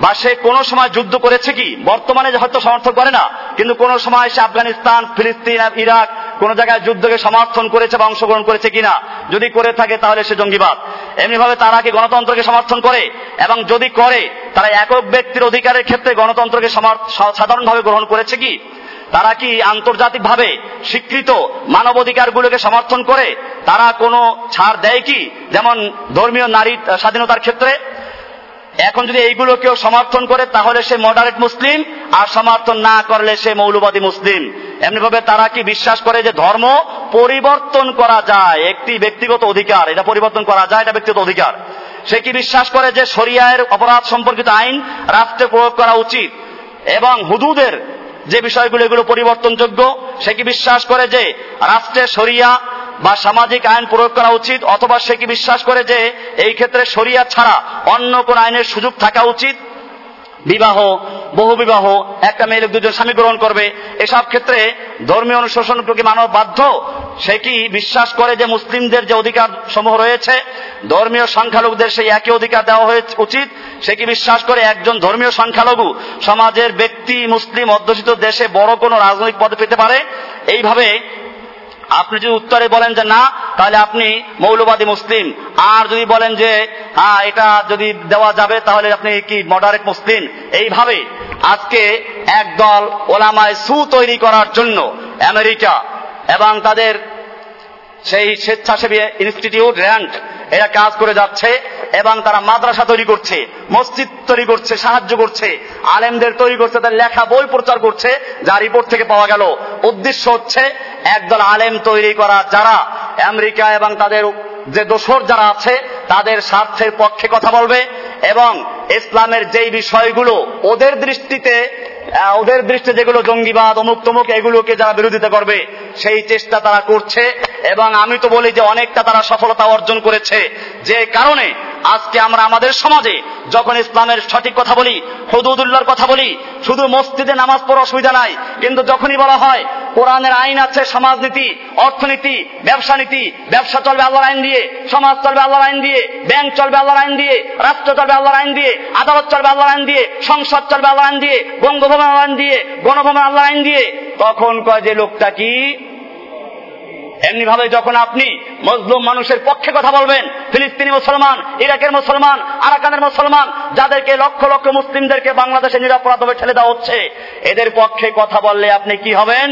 বা সে কোন সময় যুদ্ধ করেছে কি? বর্তমানে হয়তো সমর্থন করে না, কিন্তু কোন সময় সে আফগানিস্তান, ফিলিস্তিন ইরাক কোন জায়গায় যুদ্ধকে সমর্থন করেছে বা অংশগ্রহণ করেছে কিনা? যদি করে থাকে তাহলে সে জঙ্গিবাদ। এমনিভাবে তারা কি গণতন্ত্রকে সমর্থন করে? এবং যদি করে, তারা একক ব্যক্তির অধিকারের ক্ষেত্রে গণতন্ত্রকে সাধারণভাবে গ্রহণ করেছে কি? তারা কি আন্তর্জাতিকভাবে স্বীকৃত মানবাধিকারগুলোকে সমর্থন করে? তারা কোনো ছাড় দেয় কি? যেমন ধর্মীয় নারী স্বাধীনতার ক্ষেত্রে? এখন যদি এইগুলো কেউ সমর্থন করে, তাহলে সে মডারেট মুসলিম আর সমর্থন না করলে সে মৌলবাদী মুসলিম এমনিভাবে তারা কি বিশ্বাস করে যে ধর্ম পরিবর্তন করা যায়? একটি ব্যক্তিগত অধিকার, এটা পরিবর্তন করা যায়, এটা ব্যক্তিগত অধিকার। সে কি বিশ্বাস করে যে শরিয়ায়ের অপরাধ সম্পর্কিত আইন রাষ্ট্রে প্রয়োগ করা উচিত? এবং হুদুদের যে বিষয়গুলো, এগুলো পরিবর্তনযোগ্য, সে কি বিশ্বাস করে যে রাষ্ট্রে সরিয়া বা সামাজিক আইন প্রয়োগ করা উচিত, অথবা সে কি বিশ্বাস করে যে এই ক্ষেত্রে সরিয়া ছাড়া অন্য কোন আইনের সুযোগ থাকা উচিত? বিবাহ, বহু বিবাহ, একটা মেয়ে দুজন স্বামী গ্রহণ করবে, এসব ক্ষেত্রে ধর্মীয় অনুশোষণ প্রতি মানব বাধ্য। সে কি বিশ্বাস করে যে মুসলিমদের যে অধিকার সমূহ রয়েছে, ধর্মীয় সংখ্যালঘুদের সেই একই অধিকার দেওয়া হয়ে উচিত? সে কি বিশ্বাস করে একজন ধর্মীয় সংখ্যালঘু সমাজের ব্যক্তি মুসলিম অধ্যুষিত দেশে বড় কোনো রাজনৈতিক পদে পেতে পারে? এইভাবে আপনি যদি উত্তরে বলেন যে না, তাহলে আপনি মৌলবাদী মুসলিম। আর যদি বলেন যে হ্যাঁ এটা যদি দেওয়া যাবে, তাহলে আপনি কি মডারেট মুসলিম? এইভাবে আজকে একদল ওলামায় সু তৈরি করার জন্য আমেরিকা এবং তাদের সেই স্বেচ্ছাসেবী ইনস্টিটিউট র্যান্ড এরা কাজ করে যাচ্ছে এবং তারা মাদ্রাসা তৈরি করছে, মসজিদ তৈরি করছে, সাহায্য করছে, আলেমদের তৈরি করছে, তাদের লেখা বই প্রচার করছে, যা রিপোর্ট থেকে পাওয়া গেল। উদ্দেশ্য হচ্ছে একদল আলেম তৈরি করা, যারা আমেরিকা এবং তাদের যে দোসর যারা আছে, তাদের স্বার্থের পক্ষে কথা বলবে এবং ইসলামের যেই বিষয়গুলো, ওদের দৃষ্টিতে ওদের দৃষ্টিতে যেগুলো জঙ্গিবাদ, অমুক তমুক, এগুলোকে যারা বিরোধিতা করবে, সেই চেষ্টা তারা করছে। এবং আমি তো বলি যে, অনেকটা তারা সফলতা অর্জন করেছে। যে কারণে আজকে আমরা আমাদের সমাজে যখন ইসলামের সঠিক কথা বলি হদুদুল্লাহর কথা বলি, শুধু মসজিদে নামাজ পড়ার অসুবিধা নাই, কিন্তু যখনই বলা হয় কোরআনের আইন আছে, সমাজনীতি, অর্থনীতি ব্যবসা নীতি ব্যবসা চলবে আল্লাহর আইন দিয়ে, সমাজ চলবে আল্লাহর আইন দিয়ে, ব্যাংক চলবে আল্লাহর আইন দিয়ে, রাষ্ট্র চলবে আল্লাহর আইন দিয়ে, আদালত চলবে আল্লাহর আইন দিয়ে, সংসদ চলবে আল্লাহর আইন দিয়ে, বঙ্গভবন আল্লাহ আইন দিয়ে, গণভবন আল্লাহর আইন দিয়ে, তখন কয় যে লোকটা কি এমনি ভাবে যখন আপনি মজলুম মানুষের পক্ষে কথা বলবেন, ফিলিস্তিনি মুসলমান, ইরাকের মুসলমান, আরাকানের মুসলমান, যাদেরকে লক্ষ লক্ষ মুসলিমদেরকে বাংলাদেশে নিরাপরাধভাবে ঠেলে দেওয়া হচ্ছে, এদের পক্ষে কথা বললে আপনি কি হবেন?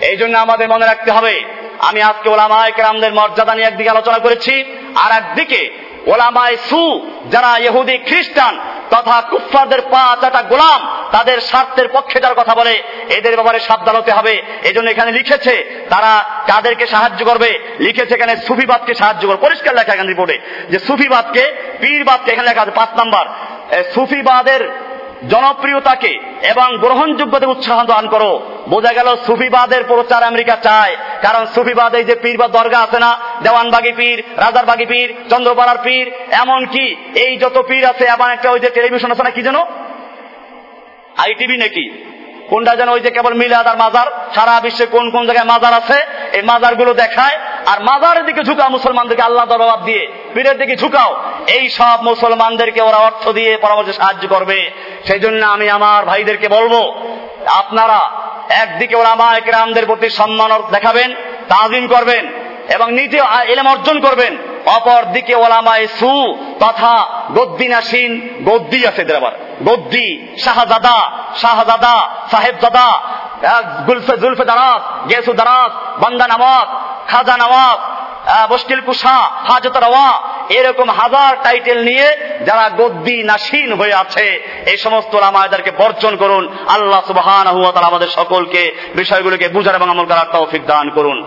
এই জন্য আমাদের মনে রাখতে হবে, আমি আজকে ওলামায় কেরামদের মর্যাদা নিয়ে একদিকে আলোচনা করেছি, আর একদিকে ওলামায় সু, যারা ইহুদি খ্রিস্টান তথা কুফফারদের পা চাটা গোলাম তাদের স্বার্থের পক্ষে যার কথা বলে, এদের ব্যাপারে সাবধান হতে হবে। এই এখানে লিখেছে, তারা কাদেরকে সাহায্য করবে? লিখেছে এখানে সুফিবাদকে সাহায্য করবে। পরিষ্কার লেখা এখানে রিপোর্টে, যে সুফিবাদকে, পীরবাদকে এখানে লেখা আছে পাঁচ নাম্বার। সুফিবাদের জনপ্রিয়তাকে এবং গ্রহণযোগ্যতে উৎসাহ দান করো। বোঝা গেল সুফিবাদের প্রচার আমেরিকা চায়, কারণ সুফিবাদ যে পীর বা দরগা আছে না, দেওয়ানবাগি পীর, রাজারবাগি পীর, চন্দ্রপাড়ার পীর, এমনকি এই যত পীর আছে, এমন একটা ওই যে টেলিভিশন আছে না, কি যেন? আইটিভি নাকি? কোনটা যেন ওই যে কেবল মিলাদ আর মাজার, সারা বিশ্বে কোন কোন জায়গায় মাজার আছে, এই মাজারগুলো দেখায়, আর মাজারের দিকে ঝুঁকাও মুসলমানদেরকে আল্লাহ দরবাব দিয়ে। পীরের দিকে ঝুঁকাও। এই সব মুসলমানদেরকে ওরা অর্থ দিয়ে পরামর্শে সাহায্য করবে। সেই জন্য আমি আমার ভাইদেরকে বলব, আপনারা একদিকে ওরা আমার একরামদের প্রতি সম্মান দেখাবেন, তাজিম করবেন, এবং নিজে এলেম অর্জন করবেন। অপর দিকে ওলামায় সু তথা গদ্দিনাসীন গদ্দি আছে এদের আবার। গদ্দি, শাহজাদা শাহজাদা, সাহেবজাদা গুলফে জুলফে দারাত গেসু দারাত বান্দা নামাজ খাজা নামাজ মুশকিল কুশা, হাজত রওয়া, এরকম হাজার টাইটেল নিয়ে যারা গদ্দি নাসীন হয়ে আছে, এই সমস্ত রামায়দারকে বর্জন করুন। আল্লাহ সুবহান আমাদের সকলকে বিষয়গুলোকে বুঝার এবং আমল করার তৌফিক দান করুন।